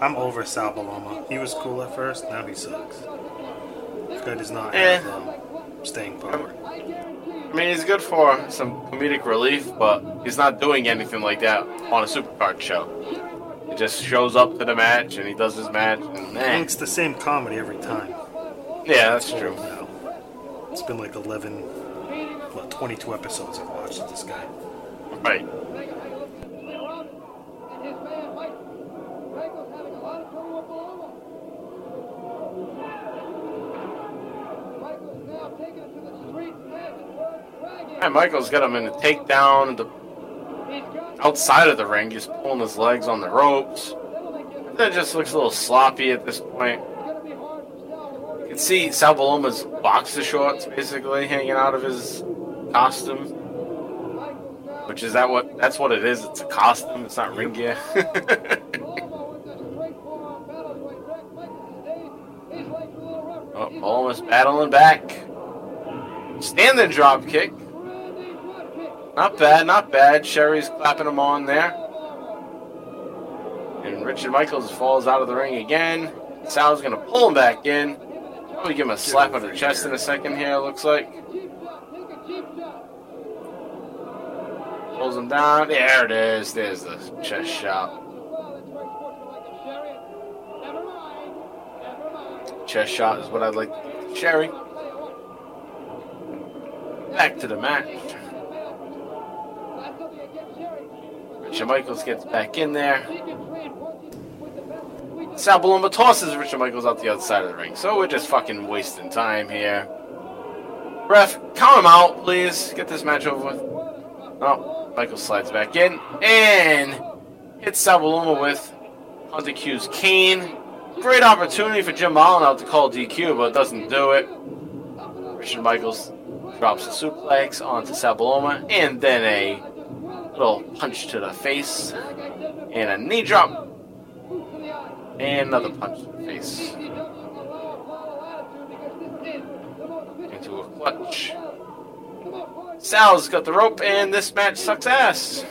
I'm over Sal Bellomo. He was cool at first, now he sucks. Guy does not Eh. have um, staying power. I mean, he's good for some comedic relief, but he's not doing anything like that on a supercard show. He just shows up to the match and he does his match, and I think eh. it's the same comedy every time. yeah, that's true. Now, it's been like 11, what, 22 episodes I've watched of this guy. Right. And his man Mike. Michaels having a lot of trouble with Bellomo. Michaels now to the streets, as it were, dragging. And Michael's got him in the takedown, the He's got outside of the ring. He's pulling his legs on the ropes. That just looks a little sloppy at this point. You can see Sal Bellomo's boxer shorts basically hanging out of his costume, which is that what that's what it is. It's a costume. It's not ring gear. <laughs> Oh, Bellomo's battling back. Standing drop kick. Randy drop kick. Not bad, not bad. Sherry's clapping him on there. And Richard Michaels falls out of the ring again. Sal's gonna pull him back in. Probably give him a slap on the chest in a second here, it looks like. Cheap shot. Take a cheap shot. Pulls him down. There it is. There's the chest shot. Chest shot is what I'd like to to Sherry. Back to the match. Richard Michaels gets back in there. Sal Bellomo tosses Richard Michaels out the other side of the ring. So we're just fucking wasting time here. Ref, count him out, please. Get this match over with. Oh, Michael slides back in and hits Sal Bellomo with Hunter Q's cane. Great opportunity for Jim Molyneux to call DQ, but doesn't do it. Richard Michaels drops a suplex onto Sal Bellomo and then a little punch to the face and a knee drop and another punch to the face into a clutch. Sal's got the rope and this match sucks ass.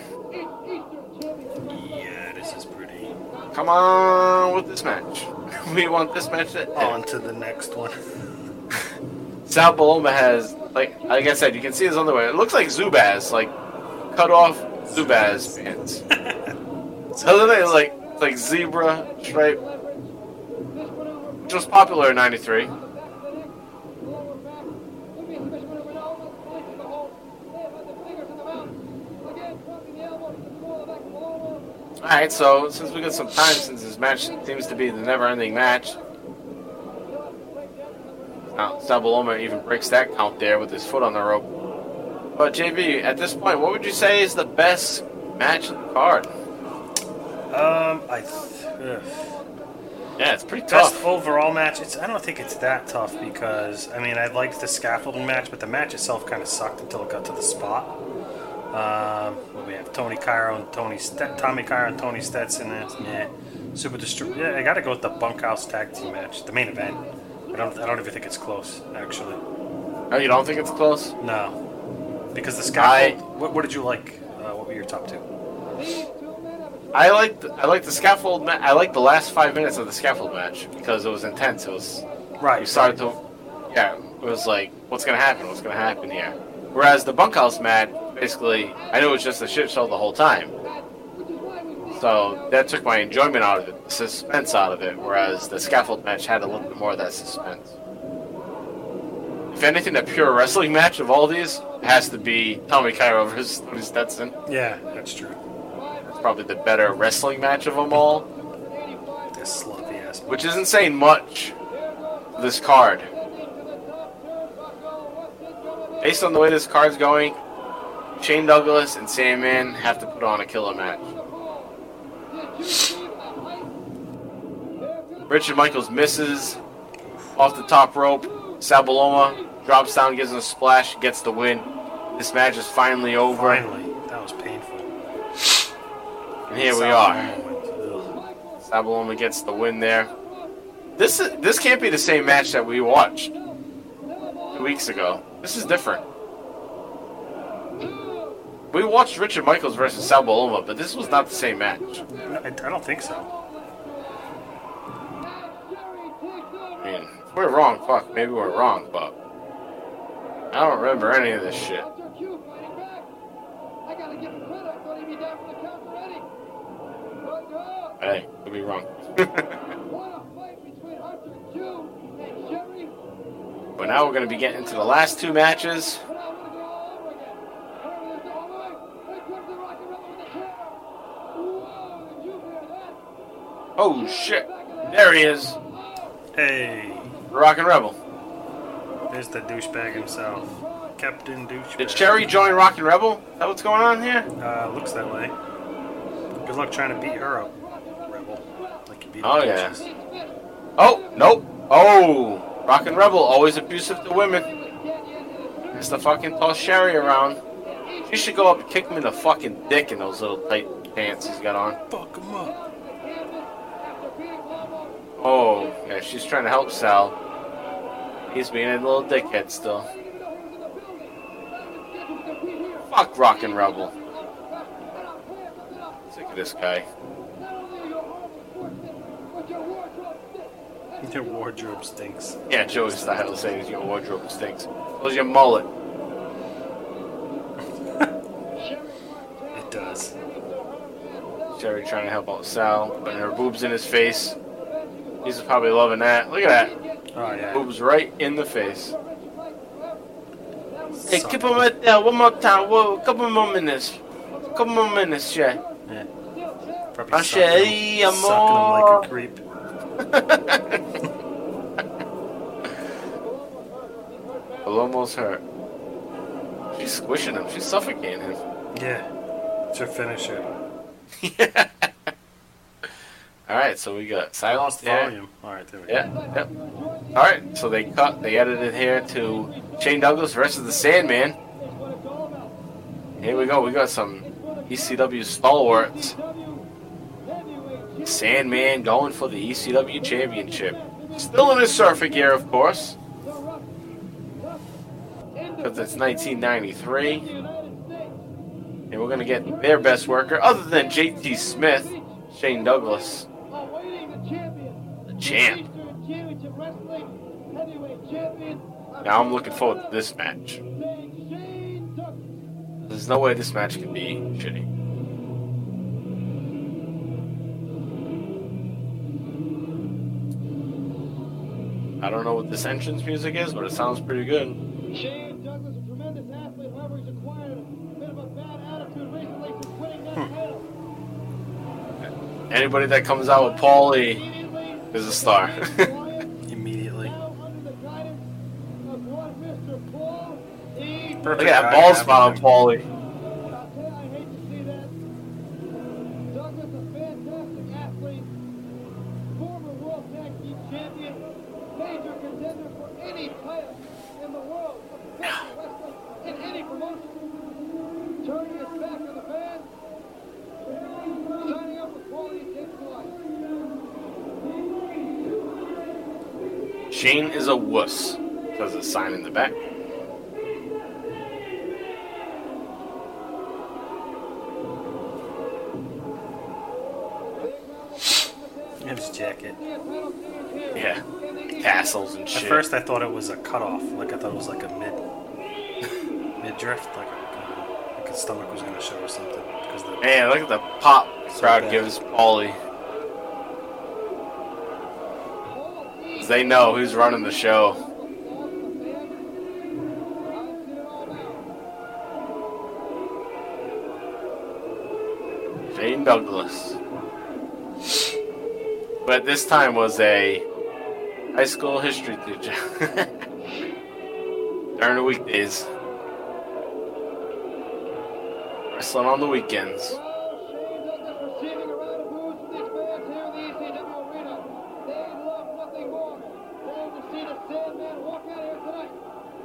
Yeah, this is pretty. Come on with this match. <laughs> We want this match to end. On to the next one. <laughs> Sal Bellomo has like like I said, you can see his underwear. It looks like Zubaz, like cut off Zubaz pants. <laughs> Doesn't it? Like like zebra stripe, which was popular in '93. All right, so since we got some time, since this match seems to be the never-ending match, oh, now Sal Bellomo even breaks that count there with his foot on the rope. But JV, at this point, what would you say is the best match of the card? Um, I. Ugh. Yeah, it's pretty tough. Best overall match. It's I don't think it's that tough because I mean I liked the scaffolding match, but the match itself kind of sucked until it got to the spot. Um, what we have Tony Cairo and Tony Stet- Tommy Cairo and Tony Stetson. That's yeah. Super Distri- Yeah, I got to go with the bunkhouse tag team match, the main event. I don't I don't even think it's close actually. Oh, you don't think it's close? No, because the scaffold. What, what did you like? Uh, what were your top two? I liked I like the scaffold. Ma- I like the last five minutes of the scaffold match because it was intense. It was Right. you started to, yeah, it was like, what's gonna happen? What's gonna happen here? Whereas the bunkhouse match, basically, I knew it was just a shit show the whole time. So that took my enjoyment out of it, the suspense out of it. Whereas the scaffold match had a little bit more of that suspense. If anything, the pure wrestling match of all these has to be Tommy Cairo versus Tony Stetson. Yeah, that's true. It's probably the better wrestling match of them all. This sloppy ass. which isn't saying much. This card, based on the way this card's going, Shane Douglas and Sandman have to put on a killer match. Richard Michaels misses off the top rope. Sal Bellomo drops down, gives him a splash, gets the win. This match is finally over, Finally, that was painful. and here we are. Sal Bellomo gets the win there. This is, this can't be the same match that we watched two weeks ago. This is different. We watched Richard Michaels versus Sal Bellomo, but this was not the same match. I, I don't think so. I mean, if we're wrong, fuck, maybe we're wrong, but I don't remember any of this shit. Hey, could be wrong. <laughs> but now we're gonna be getting into the last two matches. Oh shit! There he is, Hey, Rockin' Rebel. there's the douchebag himself. Captain Douchebag. Did Sherry join Rockin' Rebel? Is that what's going on here? Uh, looks that way. Good luck trying to beat her up, Rebel. Like you beat Oh, yeah. bitches. Oh, nope. Oh, Rockin' Rebel, always abusive to women. Has to fucking toss Sherry around. She should go up and kick him in the fucking dick in those little tight pants he's got on. Fuck him up. Oh, yeah, she's trying to help Sal. He's being a little dickhead still. Fuck Rockin' Rebel. Sick of this guy. Your wardrobe stinks. Yeah, Joey Styles saying your wardrobe stinks. Where's your mullet? <laughs> It does. Sherry trying to help out Sal, putting her boobs in his face. He's probably loving that. Look at that. Oh yeah. Boobs right in the face. Hey, Suck keep him. him right there. One more time. Whoa, couple more minutes. Couple more minutes, yeah. Yeah. Probably Ah, sucking him, sucking him like a creep. <laughs> Bellomo's hurt. She's squishing him. She's suffocating him. Yeah. It's her finisher. <laughs> All right, so we got silence Lost there. volume. Alright, there we go. Yeah, yep. All right, so they cut, they edited here to Shane Douglas versus the Sandman. Here we go. We got some ECW stalwarts. Sandman going for the ECW championship. Still in his surfer gear, of course. Because it's 1993. And we're going to get their best worker, other than JT Smith, Shane Douglas, the champ. Championship Wrestling Heavyweight Champion Now I'm looking forward to this match. There's no way this match can be shitty. I don't know what this entrance music is, but it sounds pretty good. Shane Douglas, a tremendous athlete. However, he's acquired a bit of a bad attitude recently since winning that title. Anybody that comes out with Paulie is a star. <laughs> Immediately. now under the guidance of one Mr. Paul E. Look at that ball spot on. Paulie. His jacket. Yeah. Tassels and shit. At first, I thought it was a cutoff. Like I thought it was like a mid <laughs> mid drift, like a, like his stomach was gonna show or something. Because the Man, look at the pop crowd bad. gives Paulie. They know who's running the show. But this time was a high school history teacher. <laughs> During the weekdays. Wrestling on the weekends.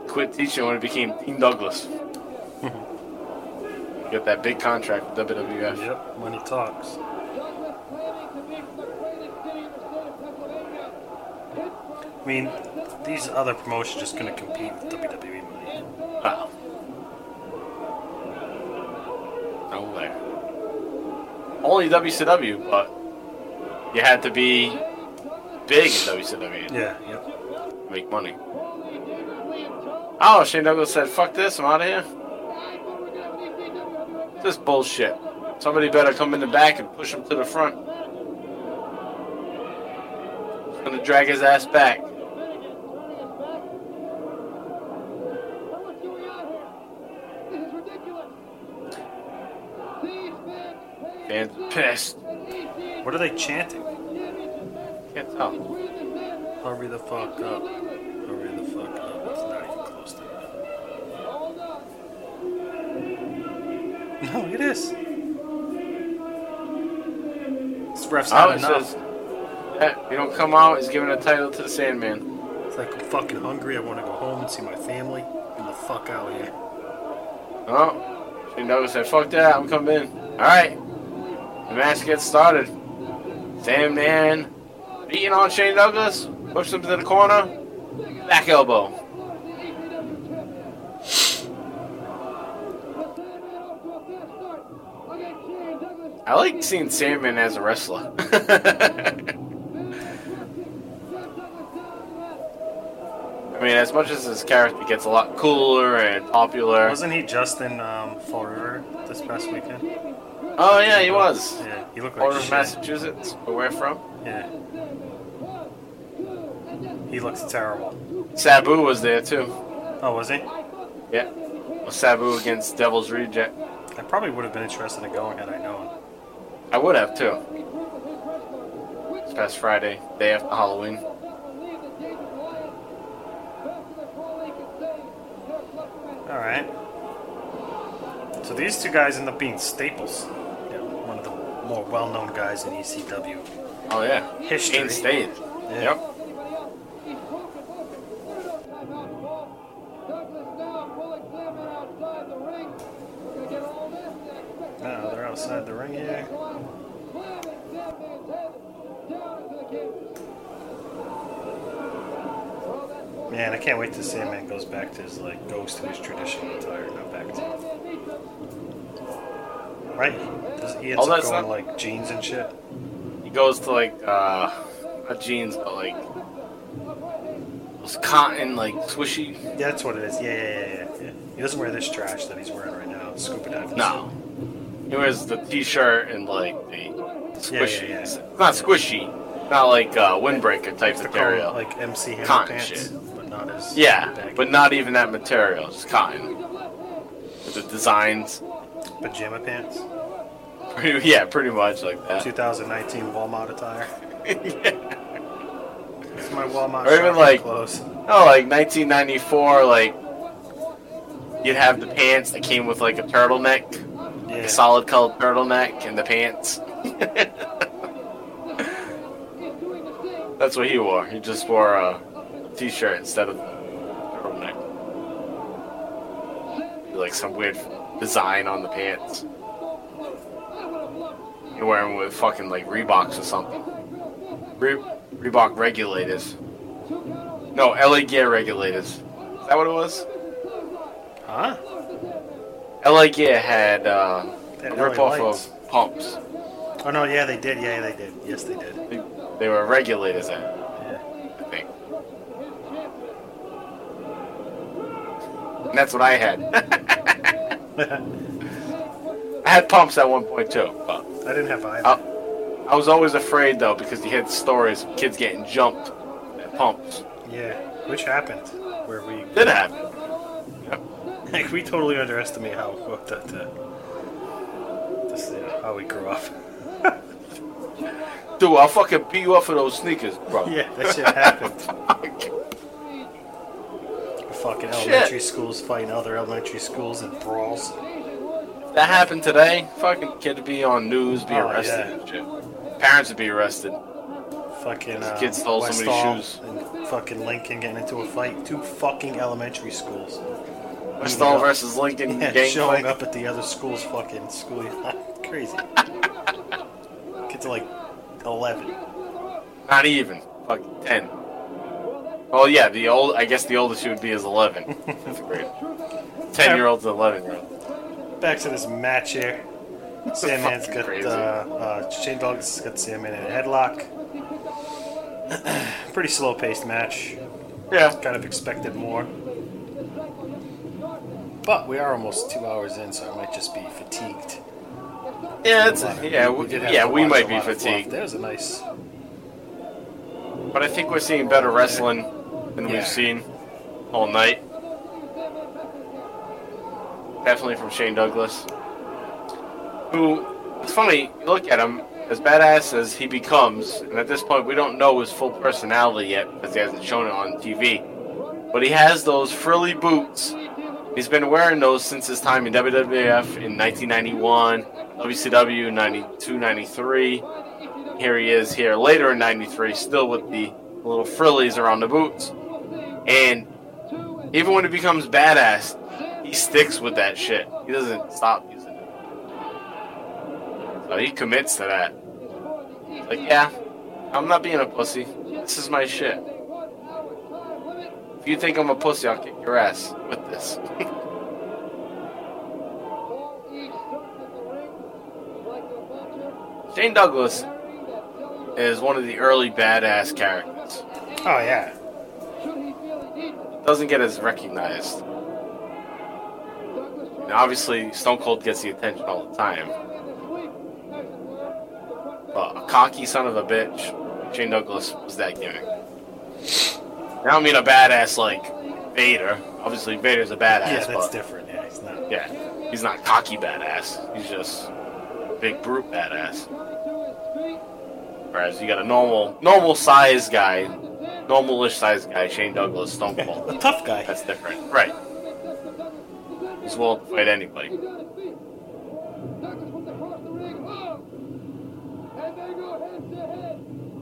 Quit teaching when it became Dean Douglas. <laughs> Got that big contract with WWF. yep, money talks. I mean, these other promotions just gonna compete with WWE money. Wow. No way. Only WCW, but you had to be big in WCW to Yeah, yep. make money. Oh, Shane Douglas said, fuck this, I'm out of here. This bullshit. Somebody better come in the back and push him to the front. Gonna drag his ass back. Chanting? Can't tell. Hurry the fuck up. Hurry the fuck up. It's not even close to that. No, it is. This ref's Oh, not it enough. says, yeah, you don't come out, he's giving a title to the Sandman. It's like I'm fucking hungry. I want to go home and see my family. Get the fuck out of here. Oh, Shane Douglas said, fuck that, I'm coming in. Alright, the match gets started. Sandman beating on Shane Douglas, pushes him to the corner, back elbow. I like seeing Sandman as a wrestler. <laughs> I mean, as much as his character gets a lot cooler and popular. Wasn't he just in um, Fall River this past weekend? Oh yeah, he was. Yeah, he looked like Order of shit. Massachusetts, where from. Yeah. He looks terrible. Sabu was there too. Oh, was he? Yeah. Well, Sabu against Devil's Reject. I probably would have been interested in going had I known. I would have too. It's past Friday, day after Halloween. All right. So these two guys end up being staples. You know, one of the more well-known guys in ECW. Oh yeah. History. Shane stayed. Yeah. Yep. Now they're outside the ring here. Man, I can't wait to see him. Sandman goes back to his like goes to his traditional attire, not back to right. Does, he ends up going not- like jeans and shit. He goes to like uh not jeans, but like Those cotton, like swishy. Yeah, that's what it is. Yeah, yeah, yeah, yeah. yeah. He doesn't wear this trash that he's wearing right now. Scuba diving. No. He wears the t-shirt and like the squishy. yeah, yeah. It's not squishy. Not like uh, windbreaker type It's the material. like MC Hammer Cotton pants, shit. but not as yeah, baggy. but not even that material. It's cotton. With the designs. Pajama pants. Pretty, yeah, pretty much like that. 2019 Walmart attire. <laughs> It's my Walmart Or even, like- clothes. Oh, like 1994, like you'd have the pants that came with like a turtleneck, Yeah. a solid colored turtleneck, and the pants. <laughs> That's what he wore. He just wore a t-shirt instead of turtleneck. Like some weird design on the pants. You're wearing with fucking like Reeboks or something. Re- Reebok regulators. No, LA Gear regulators. Is that what it was? Huh? LA Gear had uh, a rip off of pumps. Oh no, yeah, they did. Yeah, they did. Yes, they did. They, they were regulators, Yeah. I think. And that's what I had. <laughs> I had pumps at one point too. But I didn't have either. I, I was always afraid though because you had stories of kids getting jumped at pumps. Yeah, which happened where we Did happen. <laughs> like we totally underestimate how uh, the, the, this, you know, how we grew up. <laughs> Dude, I'll fucking beat you up for those sneakers, bro. Yeah, that shit happened. <laughs> Oh Fuck. Fucking Shit. elementary schools fighting other elementary schools in brawls. that happened today, fucking kid would be on news, be Oh, arrested yeah. Parents would be arrested. Fucking uh, Kid stole somebody's Westall shoes. and fucking Lincoln getting into a fight. Two fucking elementary schools. Westall Yeah. versus Lincoln Yeah, gang showing fight. up at the other school's fucking school. <laughs> Crazy. <laughs> Kids are like 11. Not even. Fucking 10. Oh, yeah, the old, I guess the oldest she would be is 11. <laughs> Fifth grade. 10 year olds 11 year. Back to this match here. Sandman's got crazy. uh, uh, Shane Douglas got Sandman in a headlock. <clears throat> Pretty slow paced match. Yeah. Kind of expected more. But we are almost two hours in, so I might just be fatigued. Yeah, it's, A yeah, we, yeah, we might be lot of fluff. fatigued. There's a nice. But I think we're seeing better wrestling than Yeah. we've seen all night. Definitely from Shane Douglas. Who, it's funny, you look at him, as badass as he becomes, and at this point we don't know his full personality yet because he hasn't shown it on TV. But he has those frilly boots. He's been wearing those since his time in WWF in 1991, WCW 92, 93. Here he is here later in 93, still with the little frillies around the boots. And even when he becomes badass, he sticks with that shit. He doesn't stop using it. So he commits to that. Like, yeah, I'm not being a pussy. This is my shit. If you think I'm a pussy, I'll kick your ass with this. <laughs> Shane Douglas is one of the early badass characters. Oh, yeah. Doesn't get as recognized. And obviously, Stone Cold gets the attention all the time. But a cocky son of a bitch, Shane Douglas was that gimmick. Now I don't mean a badass like Vader. Obviously, Vader's a badass, Yeah, that's but different. Yeah, he's not. yeah, he's not cocky badass. He's just a big brute badass. Whereas you got a normal, normal size guy, normalish size guy, Shane Douglas, Stone Cold. A tough guy. That's different, right? He's willing to fight anybody.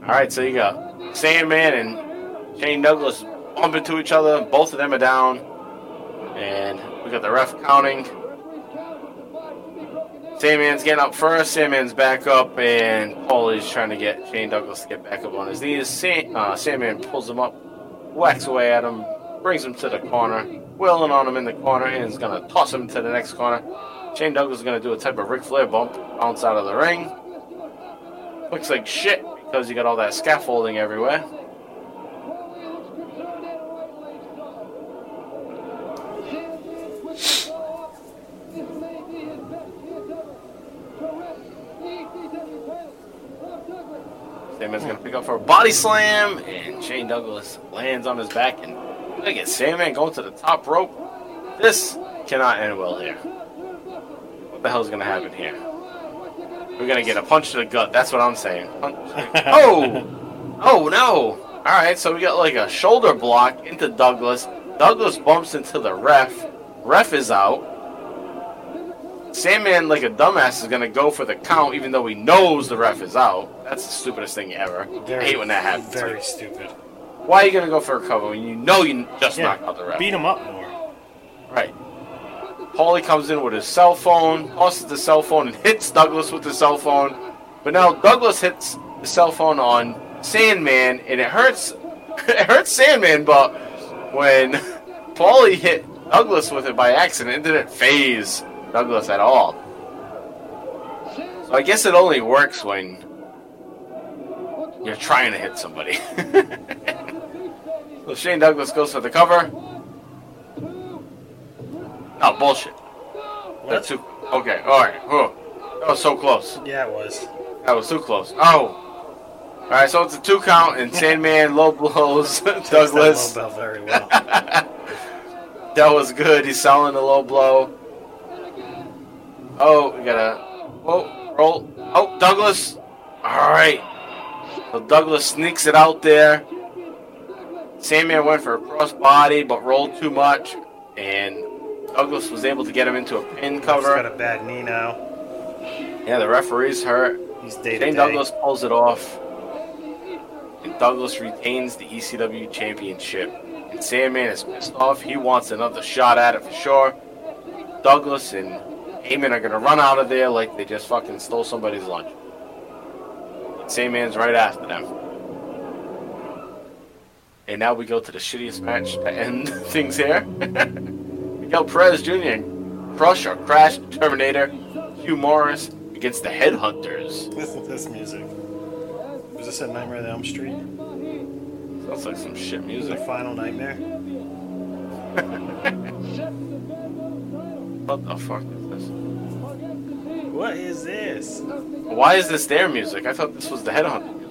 All right, so you got Sandman and Shane Douglas bump into each other. Both of them are down, and we got the ref counting. Sandman's getting up first. Sandman's back up, and Paulie's trying to get Shane Douglas to get back up on his knees. San- uh, Sandman pulls him up, whacks away at him, brings him to the corner, wheeling on him in the corner, and is gonna toss him to the next corner. Shane Douglas is gonna do a type of Ric Flair bump, bounce out of the ring. Looks like shit because you got all that scaffolding everywhere. Sandman's gonna pick up for a body slam, and Shane Douglas lands on his back, and look at Sandman going to the top rope. This cannot end well here. What the hell's gonna happen here? We're gonna get a punch to the gut. That's what I'm saying. Punch to the- <laughs> oh, oh no! All right, so we got like a shoulder block into Douglas. Douglas bumps into the ref. Ref is out. Sandman, like a dumbass, is gonna go for the count, even though he knows the ref is out. That's the stupidest thing ever. I hate when that happens. Very stupid. why are you gonna go for a cover when you know you just Yeah, knocked out the ref? beat him up more. Right. Paulie comes in with his cell phone, tosses the cell phone, and <laughs> hits Douglas with the cell phone. But now Douglas hits the cell phone on Sandman, and it hurts. <laughs> it hurts Sandman, but when <laughs> Paulie hit Douglas with it by accident, it didn't phase Douglas at all. So I guess it only works when you're trying to hit somebody. <laughs> so Shane Douglas goes for the cover. Oh, bullshit. That's too. Okay, alright. Oh, that was so close. Yeah, it was. That was too close. Oh! Alright, so it's a two count, and <laughs> Sandman low blows Douglas. That low bell very well. <laughs> That was good. He's selling the low blow. Oh, we gotta. Oh, roll. Oh, Douglas. Alright. So Douglas sneaks it out there. Sandman went for a cross body, but rolled too much. And Douglas was able to get him into a pin cover. He's got a bad knee now. Yeah, the referee's hurt. He's day Shane. Douglas pulls it off. And Douglas retains the ECW championship. And Sandman is pissed off. He wants another shot at it for sure. Douglas and Heyman are gonna run out of there like they just fucking stole somebody's lunch. Sandman's right after them. And now we go to the shittiest match to end <laughs> things here. <laughs> Miguel Perez Jr. and Crush or Crash Terminator, Hugh Morris against the Headhunters. Listen to this music. Was this at Nightmare on Elm Street? Sounds like some shit The music. final nightmare? <laughs> What the fuck? What is this? Why is this their music? I thought this was the Headhunter music.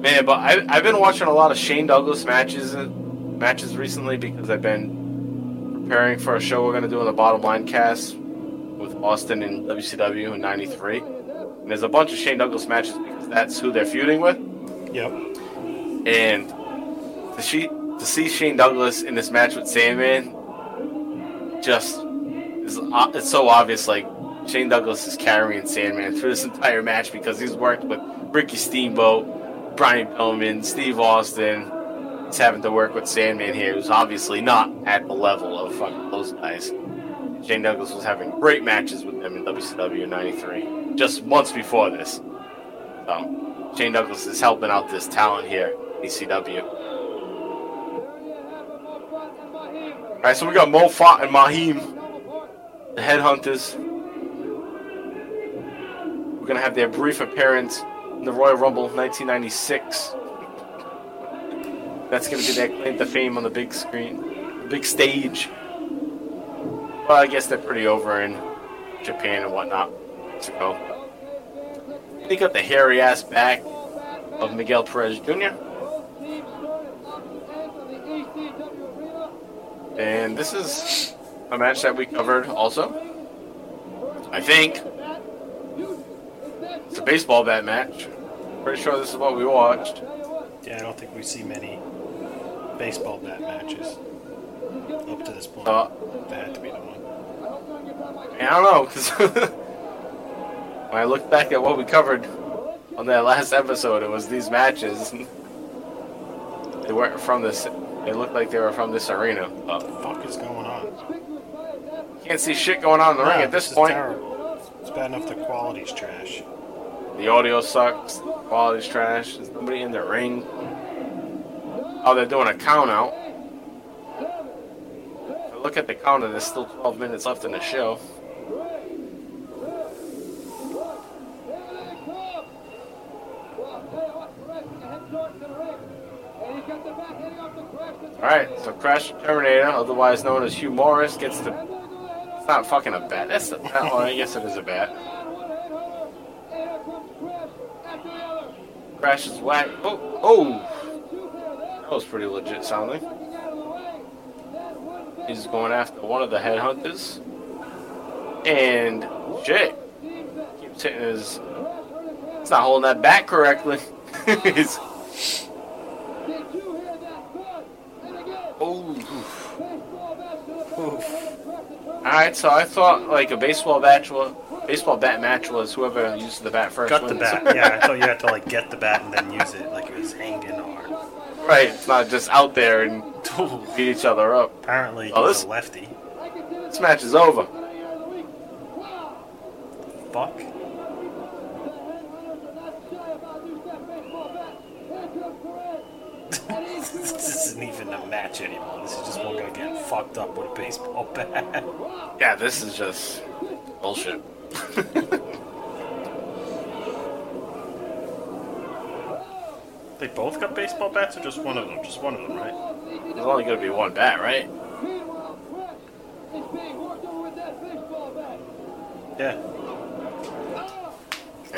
Man, but I, I've been watching a lot of Shane Douglas matches uh, matches recently because I've been preparing for a show we're gonna do on the Bottom Line cast with Austin and WCW in '93. And there's a bunch of Shane Douglas matches because that's who they're feuding with. Yep. And to see to see Shane Douglas in this match with Sandman, just is, it's so obvious. Like Shane Douglas is carrying Sandman through this entire match because he's worked with Ricky Steamboat, Brian Pillman, Steve Austin. He's having to work with Sandman here, who's obviously not at the level of fucking those guys. Shane Douglas was having great matches with them in WCW in '93, just months before this. So Shane Douglas is helping out this talent here, ECW. All right, so we got Mo and Mahim, the Headhunters. We're gonna have their brief appearance in the Royal Rumble 1996. That's gonna be their claim to fame on the big screen, the big stage. Well, I guess they're pretty over in Japan and whatnot. Mexico. They got the hairy ass back of Miguel Perez Jr. And this is a match that we covered also. I think. It's a baseball bat match. Pretty sure this is what we watched. Yeah, I don't think we see many baseball bat matches up to this point. Uh, that had to be the one. I don't know, because <laughs> when I look back at what we covered on that last episode, it was these matches. <laughs> They weren't from this. They looked like they were from this arena. What the fuck is going on? can't see shit going on in the ring at this is point. terrible. It's bad enough the quality's trash. The audio sucks. The quality's trash. There's nobody in the ring. Oh, they're doing a count out. Look at the counter, there's still 12 minutes left in the show. Alright, so Crash Terminator, otherwise known as Hugh Morris, gets the It's not fucking a bat. That's a, oh, I guess it is a bat. Crash is whack. Oh, oh, that was pretty legit sounding. He's going after one of the headhunters, and shit, keeps hitting his. It's not holding that back correctly. <laughs> He's oh. All right, so I thought like a baseball match was baseball bat match was whoever used the bat first. Got the bat. Yeah, I thought you had to like get the bat and then use it like it was hanging or. right, it's not just out there and <laughs> beat each other up. Apparently, Oh, he's this- a lefty. This match is over. Fuck. this isn't even a match anymore. This is just one guy getting fucked up with a baseball <laughs> bat. Yeah, this is just bullshit. They both got baseball bats, or just one of them? Just one of them, right? There's only gonna be one bat, right? Yeah.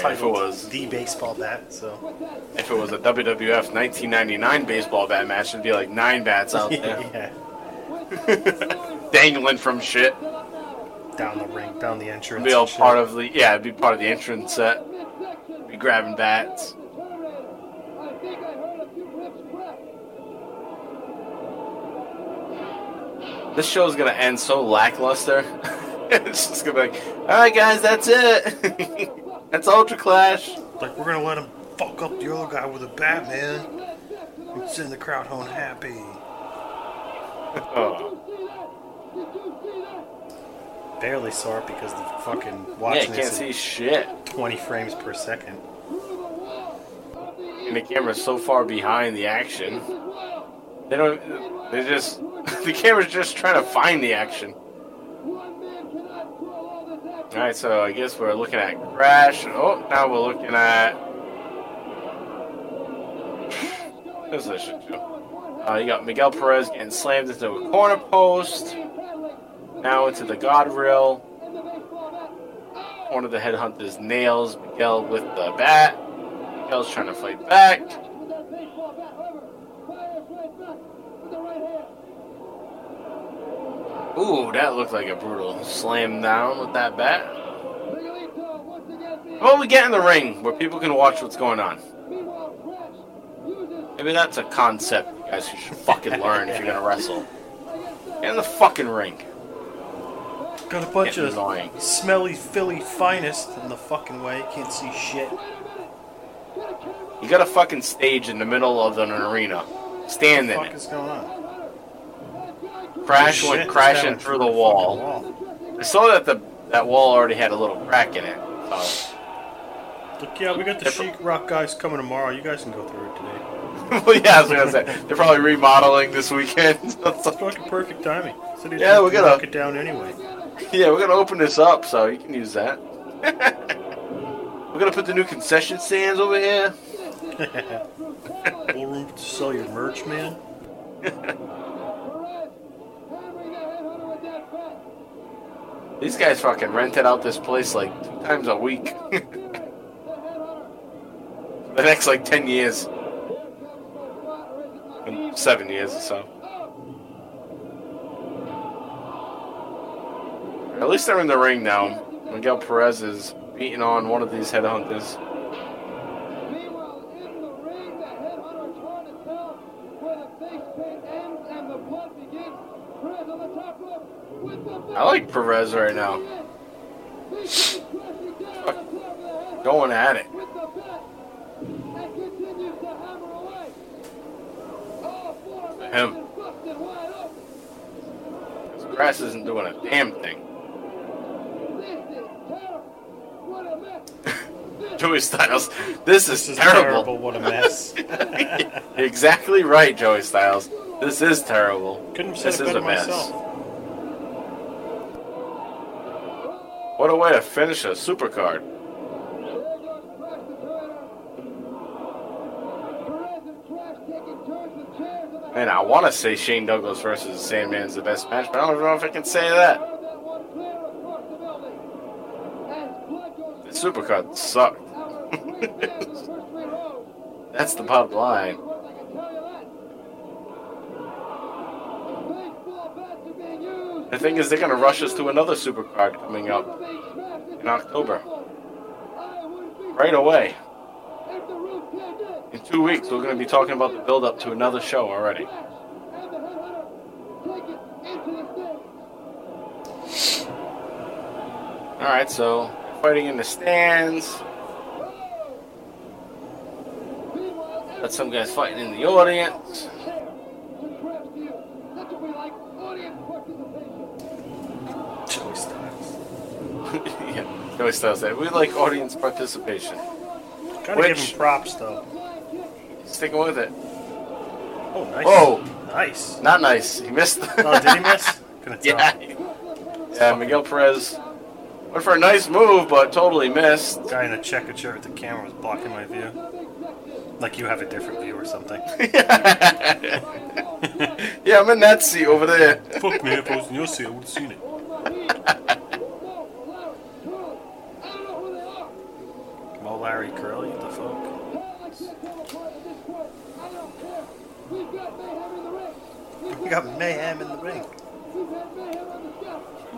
If it was the baseball bat, so if it was a WWF 1999 baseball bat match, it'd be like nine bats out there <laughs> dangling from shit. Down the ring, down the entrance. Be all shit. part of the yeah, it'd be part of the entrance set. Be grabbing bats. This show's gonna end so lackluster. <laughs> it's just gonna be like, all right, guys, that's it. <laughs> that's Ultra Clash. Like we're gonna let him fuck up the other guy with a bat, man. And send the crowd home happy. Oh. <laughs> Barely saw it because the fucking Yeah, you can't this see shit. 20 frames per second. And the camera's so far behind the action. They don't. They just. <laughs> The camera's just trying to find the action. Alright, so I guess we're looking at Crash. Oh, now we're looking at. This is shit show. Uh, you got Miguel Perez getting slammed into a corner post. Now into the guardrail. One of the headhunters nails Miguel with the bat. Miguel's trying to fight back. Ooh, that looked like a brutal slam down with that bat. Well, we get in the ring where people can watch what's going on. Maybe that's a concept you guys should fucking learn if you're gonna wrestle. Get in the fucking ring. Got a bunch Getting of annoying. smelly Philly finest in the fucking way. Can't see shit. You got a fucking stage in the middle of an arena. Stand What in the fuck it. is going on? Crash went crashing through the fucking wall. I saw that the that wall already had a little crack in it. So. Look, yeah, we got the Chic Rock guys coming tomorrow. You guys can go through it today. <laughs> well, yeah, I was gonna say they're probably remodeling this weekend. <laughs> It's fucking perfect timing. City's Yeah, we're gonna- knock it down anyway. yeah, we're gonna open this up, so you can use that. <laughs> we're gonna put the new concession stands over here. Full room to sell your merch, man. These guys fucking rented out this place like two times a week. <laughs> the next like ten years, seven years or so. At least they're in the ring now. Miguel Perez is beating on one of these headhunters. Meanwhile, in the ring, the headhunter trying to tell where the face paint ends and the blood begins. Perez on the top rope I like Perez right now, going at it. with the bat and continues to hammer away. All four men Him. busted. Grass isn't doing a damn thing. This is terrible. What a mess. Joey Styles, this is, This is terrible. terrible. What a mess. <laughs> exactly right, Joey Styles. This is terrible. Couldn't have said This it is better a mess. myself. What a way to finish a supercard. Man, I want to say Shane Douglas versus Sandman is the best match, but I don't know if I can say that. The supercard sucked. <laughs> That's the bottom line. The thing is, they're gonna rush us to another supercard coming up in October. Right away. In two weeks, we're gonna be talking about the build up to another show already. Alright, so fighting in the stands. Got some guys fighting in the audience. Joey Styles. <laughs> yeah, he Styles. that. We like audience participation. Gotta give Which- him props though. Sticking with it. Oh, nice. Oh. nice. Not nice. He missed. Oh, did he <laughs> miss? Couldn't tell. yeah. Yeah, Miguel Perez went for a nice move, but totally missed. Guy in a checkered shirt with the camera was blocking my view. Like you have a different view or something. <laughs> Yeah, I'm in that seat over there. Fuck man, if I was in your seat, I would have seen it. Mo Larry Curly, what the fuck? We got mayhem in the ring.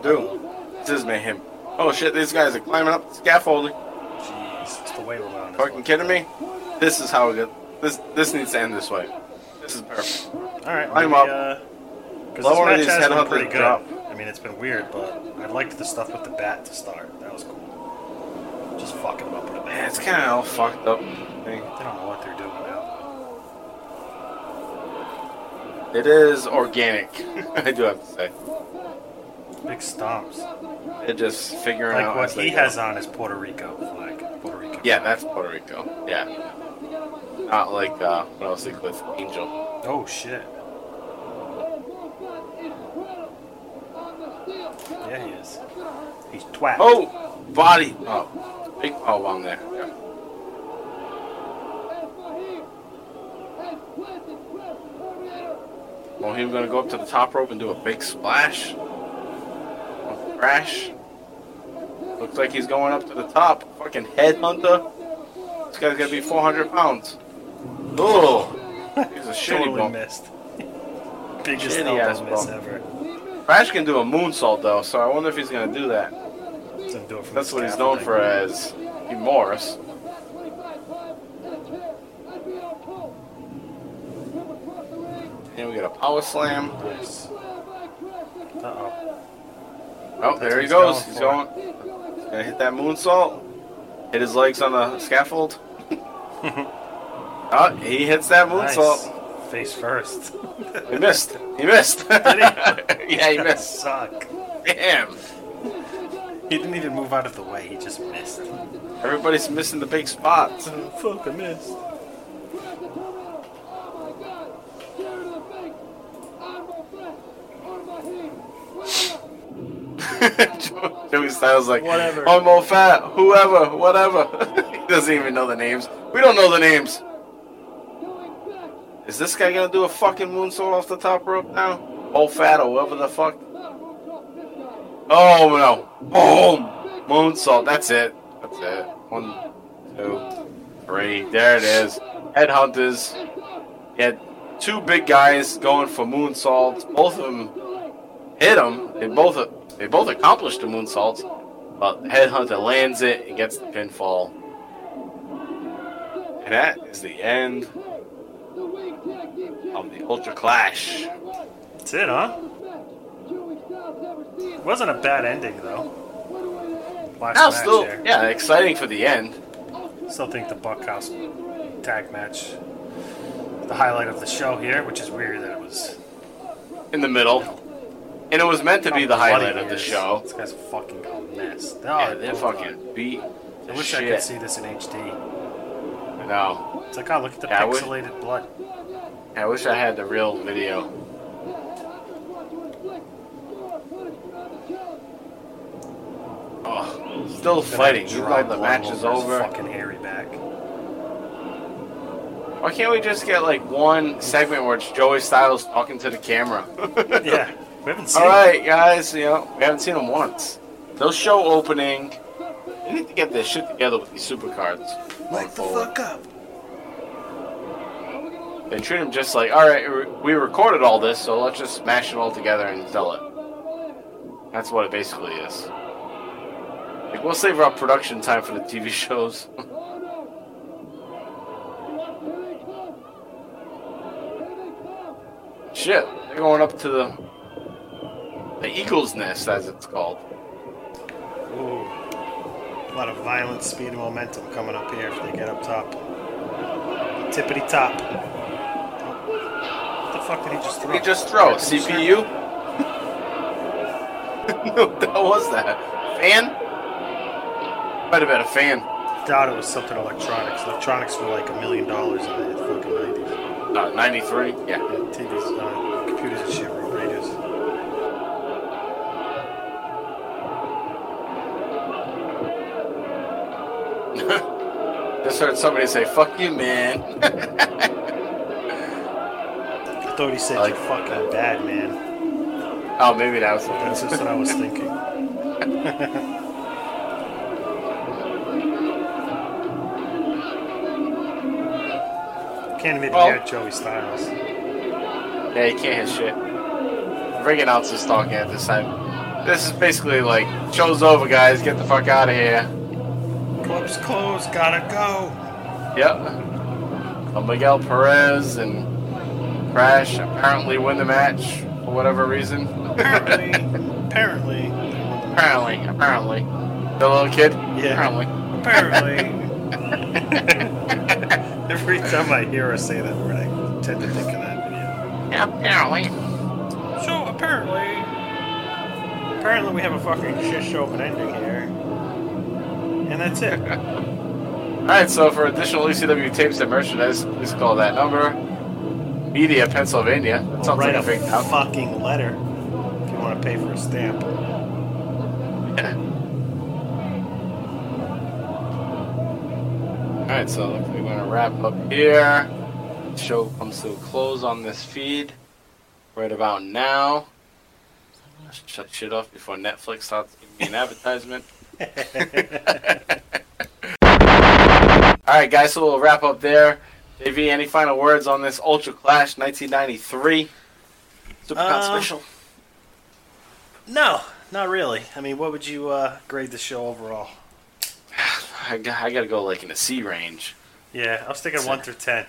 Dude, this is mayhem. Oh shit, these guys are climbing up the scaffolding. Jeez, it's the way we're on. Fucking kidding me? This is how it gets. This this needs to end this way. This is perfect. All right, Climb maybe, up. uh, 'cause Blow this one of match these has been headhunters pretty good. drop. I mean, it's been weird, but I liked the stuff with the bat to start. That was cool. Just fucking up with a Man, bat. it's kind of all fucked up. thing. They don't know what they're doing now. It is organic. <laughs> I do have to say. Big stomps. They're just figuring Like out what he go. has on is Puerto Rico flag. Puerto Rico. Yeah, flag. that's Puerto Rico. Yeah. Not like uh, what I was thinking with Angel. Oh shit. Yeah, he is. He's twat. Oh, body. Oh, big oh on there. Yeah. Well, he was gonna go up to the top rope and do a big splash. Crash. Looks like he's going up to the top. Fucking headhunter. This guy's gonna be 400 pounds. Oh, he's a shitty totally bump. missed. <laughs> Biggest Shitty ass elbow miss bump. ever. Crash can do a moonsault though, so I wonder if he's gonna do that. Doesn't do it That's what he's known for as Hugh Morris. And we got a power slam. Nice. Uh-oh. Oh, there he goes. He's going. He's gonna hit that moonsault. Hit his legs on the scaffold. oh, <laughs> he hits that moonsault. Nice. Face first. He missed. He missed. <laughs> <laughs> yeah, he missed. Suck. Damn. He didn't even move out of the way. He just missed. Everybody's missing the big spots. Oh, fuck, I missed. <laughs> Joey Styles like Whatever. I'm more fat, whoever, whatever. he doesn't even know the names. We don't know the names. Is this guy gonna do a fucking moonsault off the top rope now? Old fat or whatever the fuck? Oh no! Boom! Moonsault. That's it. That's it. One, two, three. There it is. Headhunters. He had two big guys going for moonsaults. Both of them hit him. They both they both accomplished the moonsaults, but headhunter lands it and gets the pinfall. And that is the end of the Ultra Clash. That's it, huh? It Wasn't a bad ending, though. Last Now match still, yeah, exciting for the end. Still think the Bunkhouse tag match, the highlight of the show here, which is weird that it was. In the middle. And it was meant to be the highlight of the show. This guy's fucking a mess. Oh, Yeah, they're fucking are. beat. I wish I could see this in HD. No. It's like, oh, look at the Yeah, pixelated blood. I wish I had the real video. Oh, still Then fighting. could Even draw like the match is over. Fucking hairy back. Why can't we just get like one segment where it's Joey Styles talking to the camera? <laughs> Yeah, we haven't seen. All it. guys. You know we haven't seen him once. They'll show opening. They need to get their shit together with these supercards. going Wake the forward. fuck up. They treat them just like, all right, we recorded all this, so let's just smash it all together and sell it. That's what it basically is. Like, we'll save our production time for the TV <laughs> shows. Shit, they're going up to the the Eagle's Nest, as it's called. Ooh. A lot of violent speed and momentum coming up here if they get up top. Tippity top. What the fuck did he just throw? He just throw <laughs> CPU. what the hell was that? Fan? Might have been a fan. Doubt it was something electronics. Electronics were like a million dollars in the fucking 90s. Uh, 93? Yeah. Yeah, TVs, uh, computers and shit, were radios. <laughs> Just heard somebody say, fuck you, man. <laughs> I thought he said Like- you're fucking bad, man. oh, maybe that was That's just what I was thinking. <laughs> Can't even Well- hear Joey Styles. Yeah, you can't hit shit. Ring announcer's talking at this time. This is basically like, show's over, guys. Get the fuck out of here. Club's closed, gotta go. Yep. Miguel Perez and Crash apparently win the match for whatever reason. Apparently, <laughs> apparently, apparently, apparently. The little kid? Yeah. Apparently. apparently. <laughs> Every time I hear her say that word, I tend to think of that video. Yeah, apparently. So apparently, apparently we have a fucking shit show of an ending here, and that's it. <laughs> Alright, so for additional ECW tapes and merchandise, please call that number. Media, uh, Pennsylvania. That sounds Write like a big town. fucking letter if you want to pay for a stamp. Alright, so looks we're gonna wrap up here. Show comes to a close on this feed right about now. Shut shit off before Netflix starts giving me an advertisement. <laughs> <laughs> Alright, guys, so we'll wrap up there. JV, any final words on this Ultra Clash 1993 Supercard Uh, special? No, not really. I mean, what would you uh, grade the show overall? <sighs> I, got- I gotta go like in the C range. Yeah, I was thinking one through ten.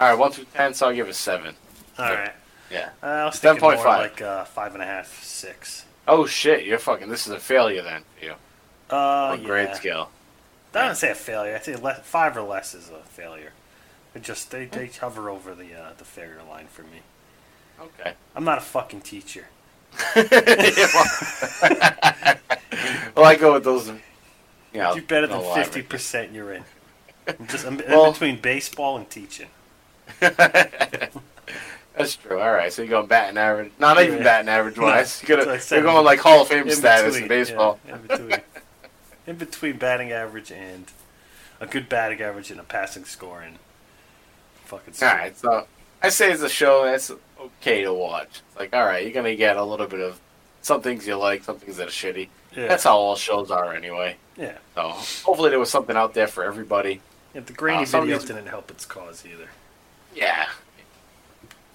Alright, 1 through 10, so I'll give it 7. All right. Yeah. Uh, I was thinking more 10.5. like uh, five and a half, six. Oh shit, you're fucking. This is a failure then you. Uh, on yeah. grade scale. I don't say a failure. I say le- five or less is a failure. It just they, they hover over the uh, the failure line for me. Okay. I'm not a fucking teacher. well, <laughs> well, I go with those. You know, Do better than fifty percent. You're in. I'm just I'm Well- in between baseball and teaching. <laughs> That's true. All right, so you're going batting average. Not even Yeah. batting average wise. You're, gonna, what I said. you're going like Hall of Fame In status in baseball. yeah, in between. in between batting average and a good batting average and a passing score and fucking. All right, so I say it's a show that's okay to watch. It's like, all right, you're gonna get a little bit of some things you like, some things that are shitty. Yeah. That's how all shows are anyway. yeah. So hopefully there was something out there for everybody. Yeah, the grainy Uh, video reason- didn't help its cause either. Yeah.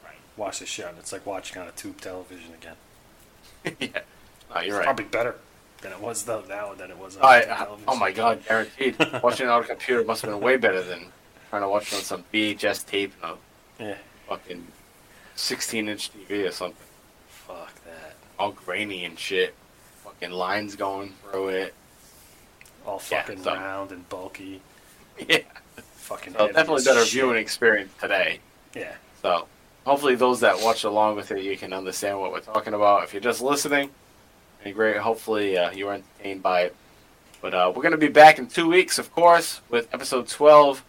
Right. Watch the show and it's like watching on a tube television again. <laughs> yeah. No, you're It's right. probably better than it was though now than it was on I, I- television. oh my god, guaranteed. <laughs> Watching it on a computer must have been way better than trying to watch it on some VHS tape and a Yeah. fucking 16 inch TV or something. Fuck that. All grainy and shit. Fucking lines going through it. All Yeah, fucking so- round and bulky. <laughs> Yeah. Fucking So definitely better shit. viewing experience today. Yeah. So hopefully those that watch along with it, you can understand what we're talking about. If you're just listening, and great. Hopefully uh, you were entertained by it. But uh, we're going to be back in two weeks, of course, with episode 12.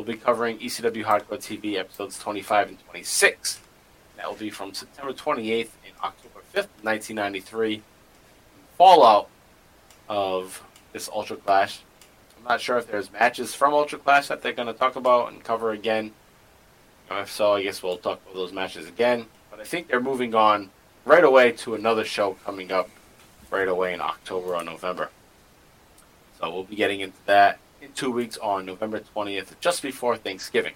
We'll be covering ECW Hardcore TV episodes 25 and 26. That will be from September 28th and October 5th, 1993. Fallout of this Ultra Clash. I'm not sure if there's matches from Ultra Clash that they're going to talk about and cover again. If so, I guess we'll talk about those matches again. But I think they're moving on right away to another show coming up right away in October or November. So we'll be getting into that in two weeks on November 20th, just before Thanksgiving.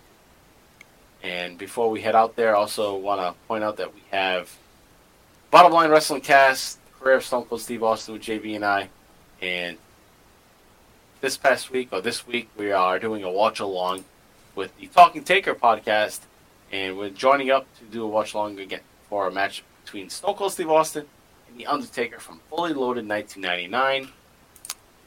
And before we head out there, I also want to point out that we have Bottom Line Wrestling Cast, Career of Stone Cold Steve Austin with JV and I. And this past week, or this week, we are doing a watch along with the Talking Taker podcast. And we're joining up to do a watch along again for a match between Stone Cold Steve Austin and The Undertaker from Fully Loaded 1999.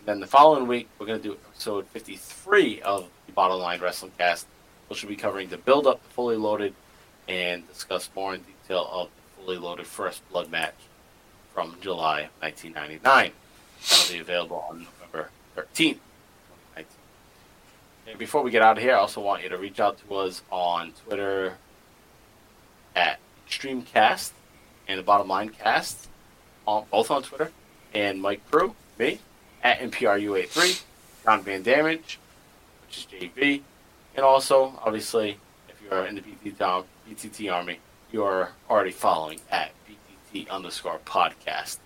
Then the following week, we're going to do episode 53 of the Bottom Line Wrestling Cast, which will be covering the build up to Fully Loaded and discuss more in detail of the Fully Loaded First Blood match from July 1999. That'll be available on November 13th, 2019. And before we get out of here, I also want you to reach out to us on Twitter at Extremecast and the Bottom Line Cast, on, both on Twitter, and Mike Pru, me, at MPRU83, John Van Damage, which is JV, and also, obviously, if you're in the BTT, BTT Army, you're already following at BTT underscore podcast.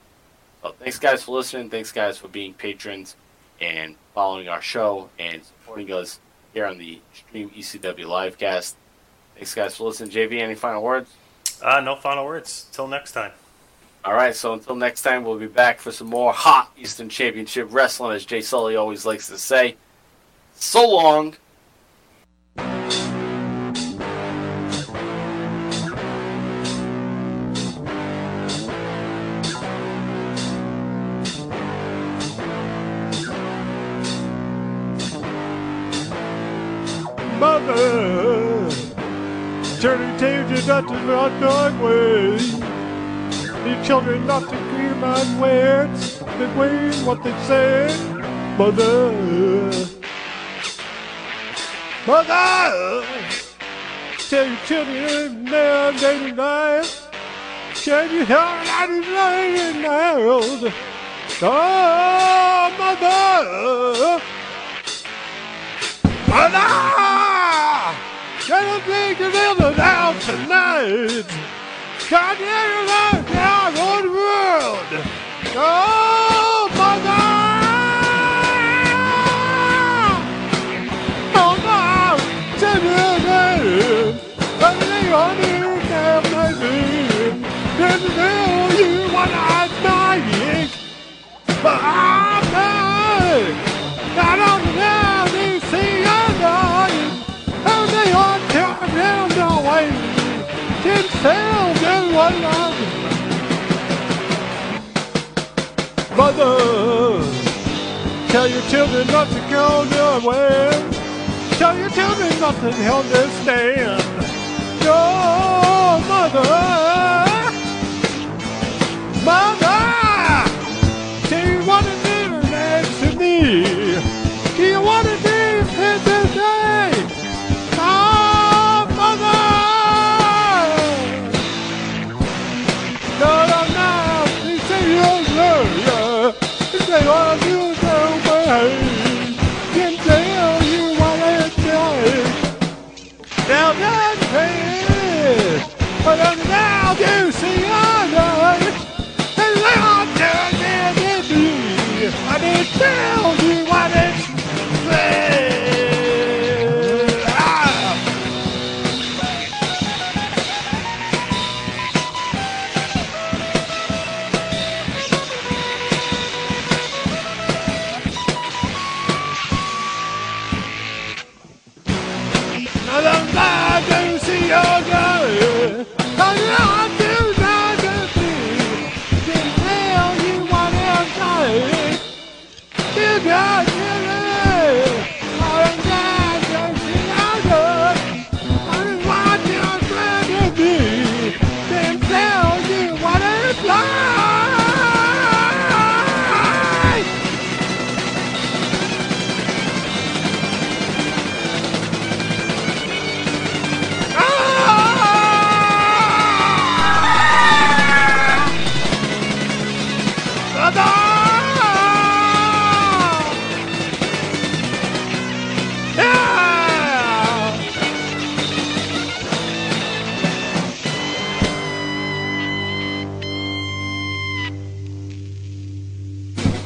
So thanks, guys, for listening. Thanks, guys, for being patrons and following our show and supporting us here on the Stream ECW Livecast. Thanks, guys, for listening. JV, any final words? Uh, no final words. Till next time. All right, so until next time, we'll be back for some more hot Eastern Championship wrestling, as Jay Sully always likes to say. So long. Mother, turning tables not to not my way. The children not to hear my words, the way what they say. Mother, mother, tell your children now day and night. Tell you how I laying out. Oh, mother. Mother! Gonna take the river down tonight. Look down world? Oh, mother! Oh, no! Me again. Everything on you can baby. Didn't tell you what I'm dying. But I'm dying. I don't know to see you dying. And they ought to down the way. Didn't tell Mother, your children not to go nowhere. Tell your children not to understand. Your mother, mother,